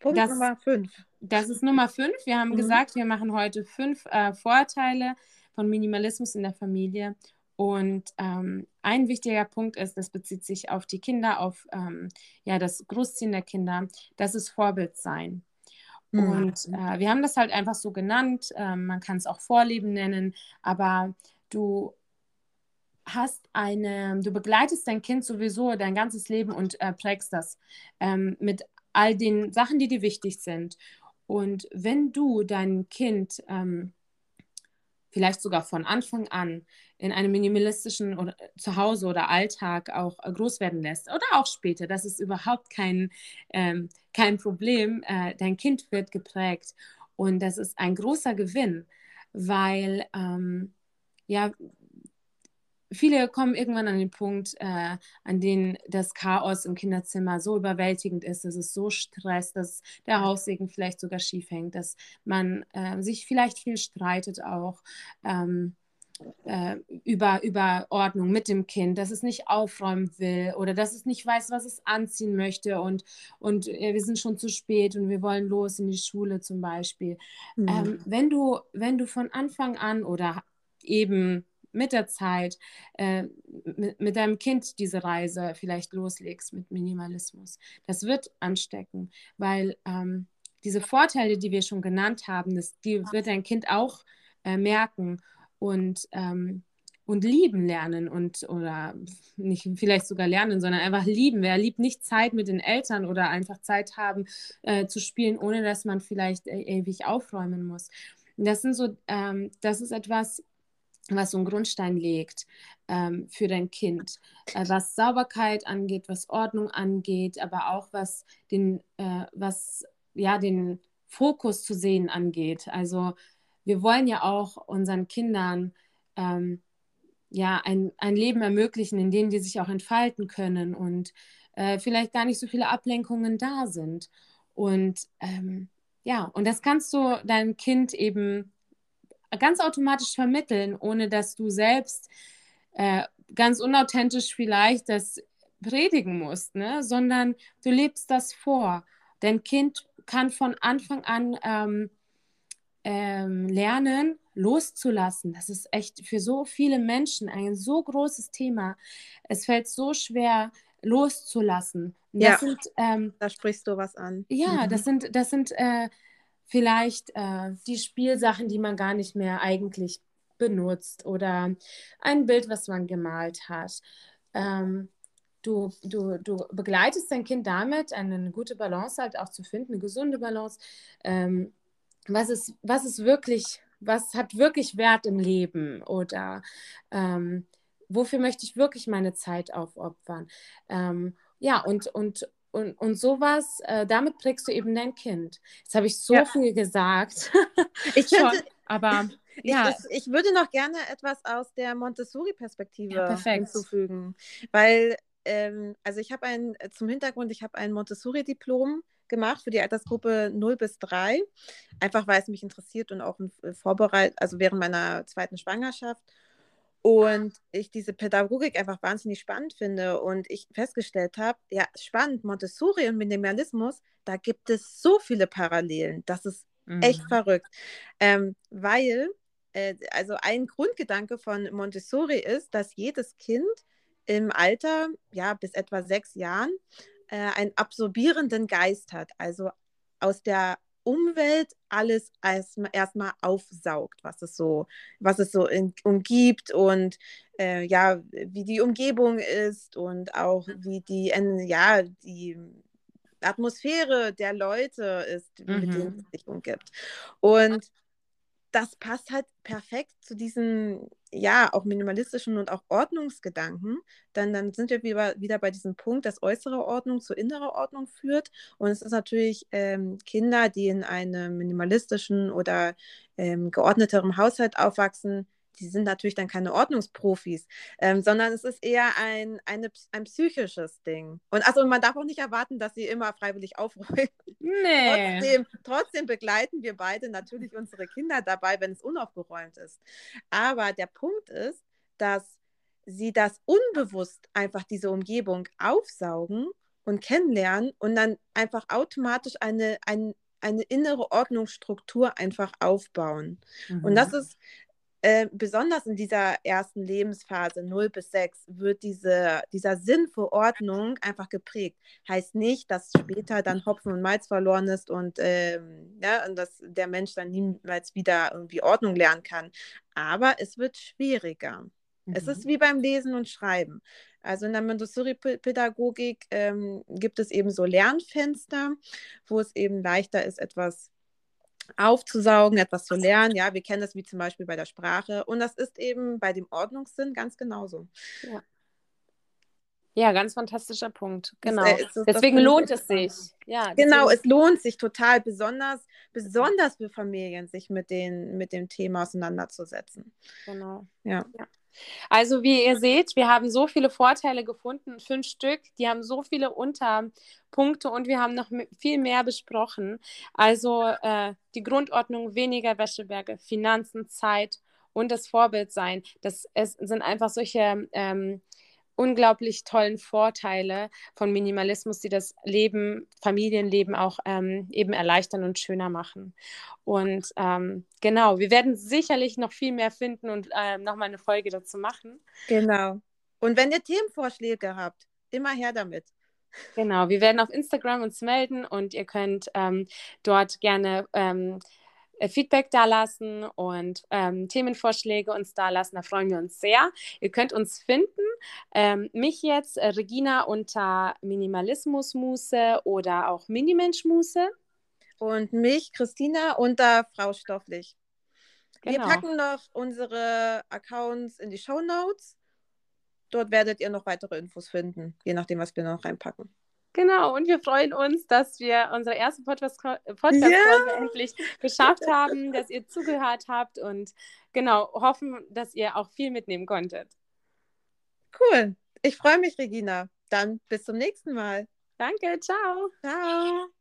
Punkt das, Nummer fünf. Das ist Nummer fünf. Wir haben mhm. gesagt, wir machen heute fünf äh, Vorteile von Minimalismus in der Familie. Und ähm, ein wichtiger Punkt ist, das bezieht sich auf die Kinder, auf ähm, ja, das Großziehen der Kinder, das ist Vorbild sein. Mhm. Und äh, wir haben das halt einfach so genannt. Ähm, man kann es auch Vorleben nennen, aber du hast eine, du begleitest dein Kind sowieso dein ganzes Leben und äh, prägst das ähm, mit all den Sachen, die dir wichtig sind. Und wenn du dein Kind ähm, vielleicht sogar von Anfang an in einem minimalistischen äh, Zuhause oder Alltag auch äh, groß werden lässt oder auch später, das ist überhaupt kein, ähm, kein Problem. Äh, dein Kind wird geprägt und das ist ein großer Gewinn, weil ähm, ja, viele kommen irgendwann an den Punkt, äh, an dem das Chaos im Kinderzimmer so überwältigend ist, dass es so stresst, dass der Haussegen vielleicht sogar schief hängt, dass man äh, sich vielleicht viel streitet auch. Ähm, äh, über, über Ordnung mit dem Kind, dass es nicht aufräumen will oder dass es nicht weiß, was es anziehen möchte und, und äh, wir sind schon zu spät und wir wollen los in die Schule zum Beispiel. Mhm. Ähm, wenn, du, wenn du von Anfang an oder eben mit der Zeit äh, mit, mit deinem Kind diese Reise vielleicht loslegst mit Minimalismus. Das wird anstecken, weil ähm, diese Vorteile, die wir schon genannt haben, das, die wird dein Kind auch äh, merken und, ähm, und lieben lernen und oder nicht vielleicht sogar lernen, sondern einfach lieben. Wer liebt nicht Zeit mit den Eltern oder einfach Zeit haben äh, zu spielen, ohne dass man vielleicht äh, ewig aufräumen muss. Das sind so, ähm, das ist etwas, was so einen Grundstein legt ähm, für dein Kind, äh, was Sauberkeit angeht, was Ordnung angeht, aber auch was den, äh, was ja den Fokus zu sehen angeht. Also wir wollen ja auch unseren Kindern ähm, ja ein, ein Leben ermöglichen, in dem die sich auch entfalten können und äh, vielleicht gar nicht so viele Ablenkungen da sind. Und ähm, ja, und das kannst du deinem Kind eben ganz automatisch vermitteln, ohne dass du selbst äh, ganz unauthentisch vielleicht das predigen musst, ne? sondern du lebst das vor. Dein Kind kann von Anfang an ähm, ähm, lernen, loszulassen. Das ist echt für so viele Menschen ein so großes Thema. Es fällt so schwer, loszulassen. Das ja, sind, ähm, da sprichst du was an. Ja, mhm. das sind, das sind äh, vielleicht äh, die Spielsachen, die man gar nicht mehr eigentlich benutzt oder ein Bild, was man gemalt hat. Ähm, du, du, du begleitest dein Kind damit, eine gute Balance halt auch zu finden, eine gesunde Balance. Ähm, was, ist, was ist wirklich, was hat wirklich Wert im Leben oder ähm, wofür möchte ich wirklich meine Zeit aufopfern? Ähm, ja, und, und, und, und sowas, äh, damit prägst du eben dein Kind. Jetzt habe ich so ja. viel gesagt. ich finde, aber ja. Ich, ich, würde noch gerne etwas aus der Montessori-Perspektive ja, hinzufügen, weil ähm, also ich habe ein, äh, zum Hintergrund, ich habe ein Montessori-Diplom gemacht für die Altersgruppe 0 bis 3, einfach weil es mich interessiert und auch äh, vorbereitet, also während meiner zweiten Schwangerschaft. Und ich diese Pädagogik einfach wahnsinnig spannend finde und ich festgestellt habe, ja, spannend, Montessori und Minimalismus, da gibt es so viele Parallelen. Das ist mhm. echt verrückt. Ähm, weil, äh, also ein Grundgedanke von Montessori ist, dass jedes Kind im Alter, ja, bis etwa sechs Jahren, äh, einen absorbierenden Geist hat. Also aus der Umwelt alles erstmal erst aufsaugt, was es so, was es so in, umgibt und äh, ja, wie die Umgebung ist und auch wie die, ja, die Atmosphäre der Leute ist, mhm. mit denen es sich umgibt. Und das passt halt perfekt zu diesen, ja, auch minimalistischen und auch Ordnungsgedanken. Dann, dann sind wir wieder, bei diesem Punkt, dass äußere Ordnung zu innerer Ordnung führt. Und es ist natürlich ähm, Kinder, die in einem minimalistischen oder ähm, geordneteren Haushalt aufwachsen, die sind natürlich dann keine Ordnungsprofis, ähm, sondern es ist eher ein, eine, ein psychisches Ding. Und also man darf auch nicht erwarten, dass sie immer freiwillig aufräumen. Nee. Trotzdem, trotzdem begleiten wir beide natürlich unsere Kinder dabei, wenn es unaufgeräumt ist. Aber der Punkt ist, dass sie das unbewusst einfach diese Umgebung aufsaugen und kennenlernen und dann einfach automatisch eine, ein, eine innere Ordnungsstruktur einfach aufbauen. Mhm. Und das ist äh, besonders in dieser ersten Lebensphase 0 bis 6 wird diese, dieser Sinn für Ordnung einfach geprägt. Heißt nicht, dass später dann Hopfen und Malz verloren ist und, ähm, ja, und dass der Mensch dann niemals wieder irgendwie Ordnung lernen kann. Aber es wird schwieriger. Mhm. Es ist mhm. wie beim Lesen und Schreiben. Also in der Montessori-Pädagogik ähm, gibt es eben so Lernfenster, wo es eben leichter ist, etwas aufzusaugen, etwas zu lernen. Ja, wir kennen das wie zum Beispiel bei der Sprache. Und das ist eben bei dem Ordnungssinn ganz genauso. Ja. Ja, ganz fantastischer Punkt. Genau. Das, äh, deswegen lohnt es sich. Ja, genau, es lohnt sich total, besonders, besonders für Familien, sich mit, den, mit dem Thema auseinanderzusetzen. Genau. Ja. ja. Also wie ihr seht, wir haben so viele Vorteile gefunden, fünf Stück, die haben so viele Unterpunkte und wir haben noch viel mehr besprochen. Also äh, die Grundordnung, weniger Wäscheberge, Finanzen, Zeit und das Vorbildsein. Das es sind einfach solche ähm, unglaublich tollen Vorteile von Minimalismus, die das Leben, Familienleben auch ähm, eben erleichtern und schöner machen. Und ähm, genau, wir werden sicherlich noch viel mehr finden und ähm, nochmal eine Folge dazu machen. Genau. Und wenn ihr Themenvorschläge habt, immer her damit. Genau, wir werden auf Instagram uns melden und ihr könnt ähm, dort gerne ähm, äh, Feedback dalassen und ähm, Themenvorschläge uns dalassen. Da freuen wir uns sehr. Ihr könnt uns finden. Ähm, mich jetzt, äh, Regina, unter Minimalismusmuse oder auch Minimenschmuse. Und mich, Christina, unter Frau Stofflich. Genau. Wir packen noch unsere Accounts in die Show Notes. Dort werdet ihr noch weitere Infos finden, je nachdem, was wir noch reinpacken. Genau, und wir freuen uns, dass wir unsere erste Podcast-Folge yeah. endlich geschafft haben, dass ihr zugehört habt und genau, hoffen, dass ihr auch viel mitnehmen konntet. Cool. Ich freue mich, Regina. Dann bis zum nächsten Mal. Danke, ciao. Ciao.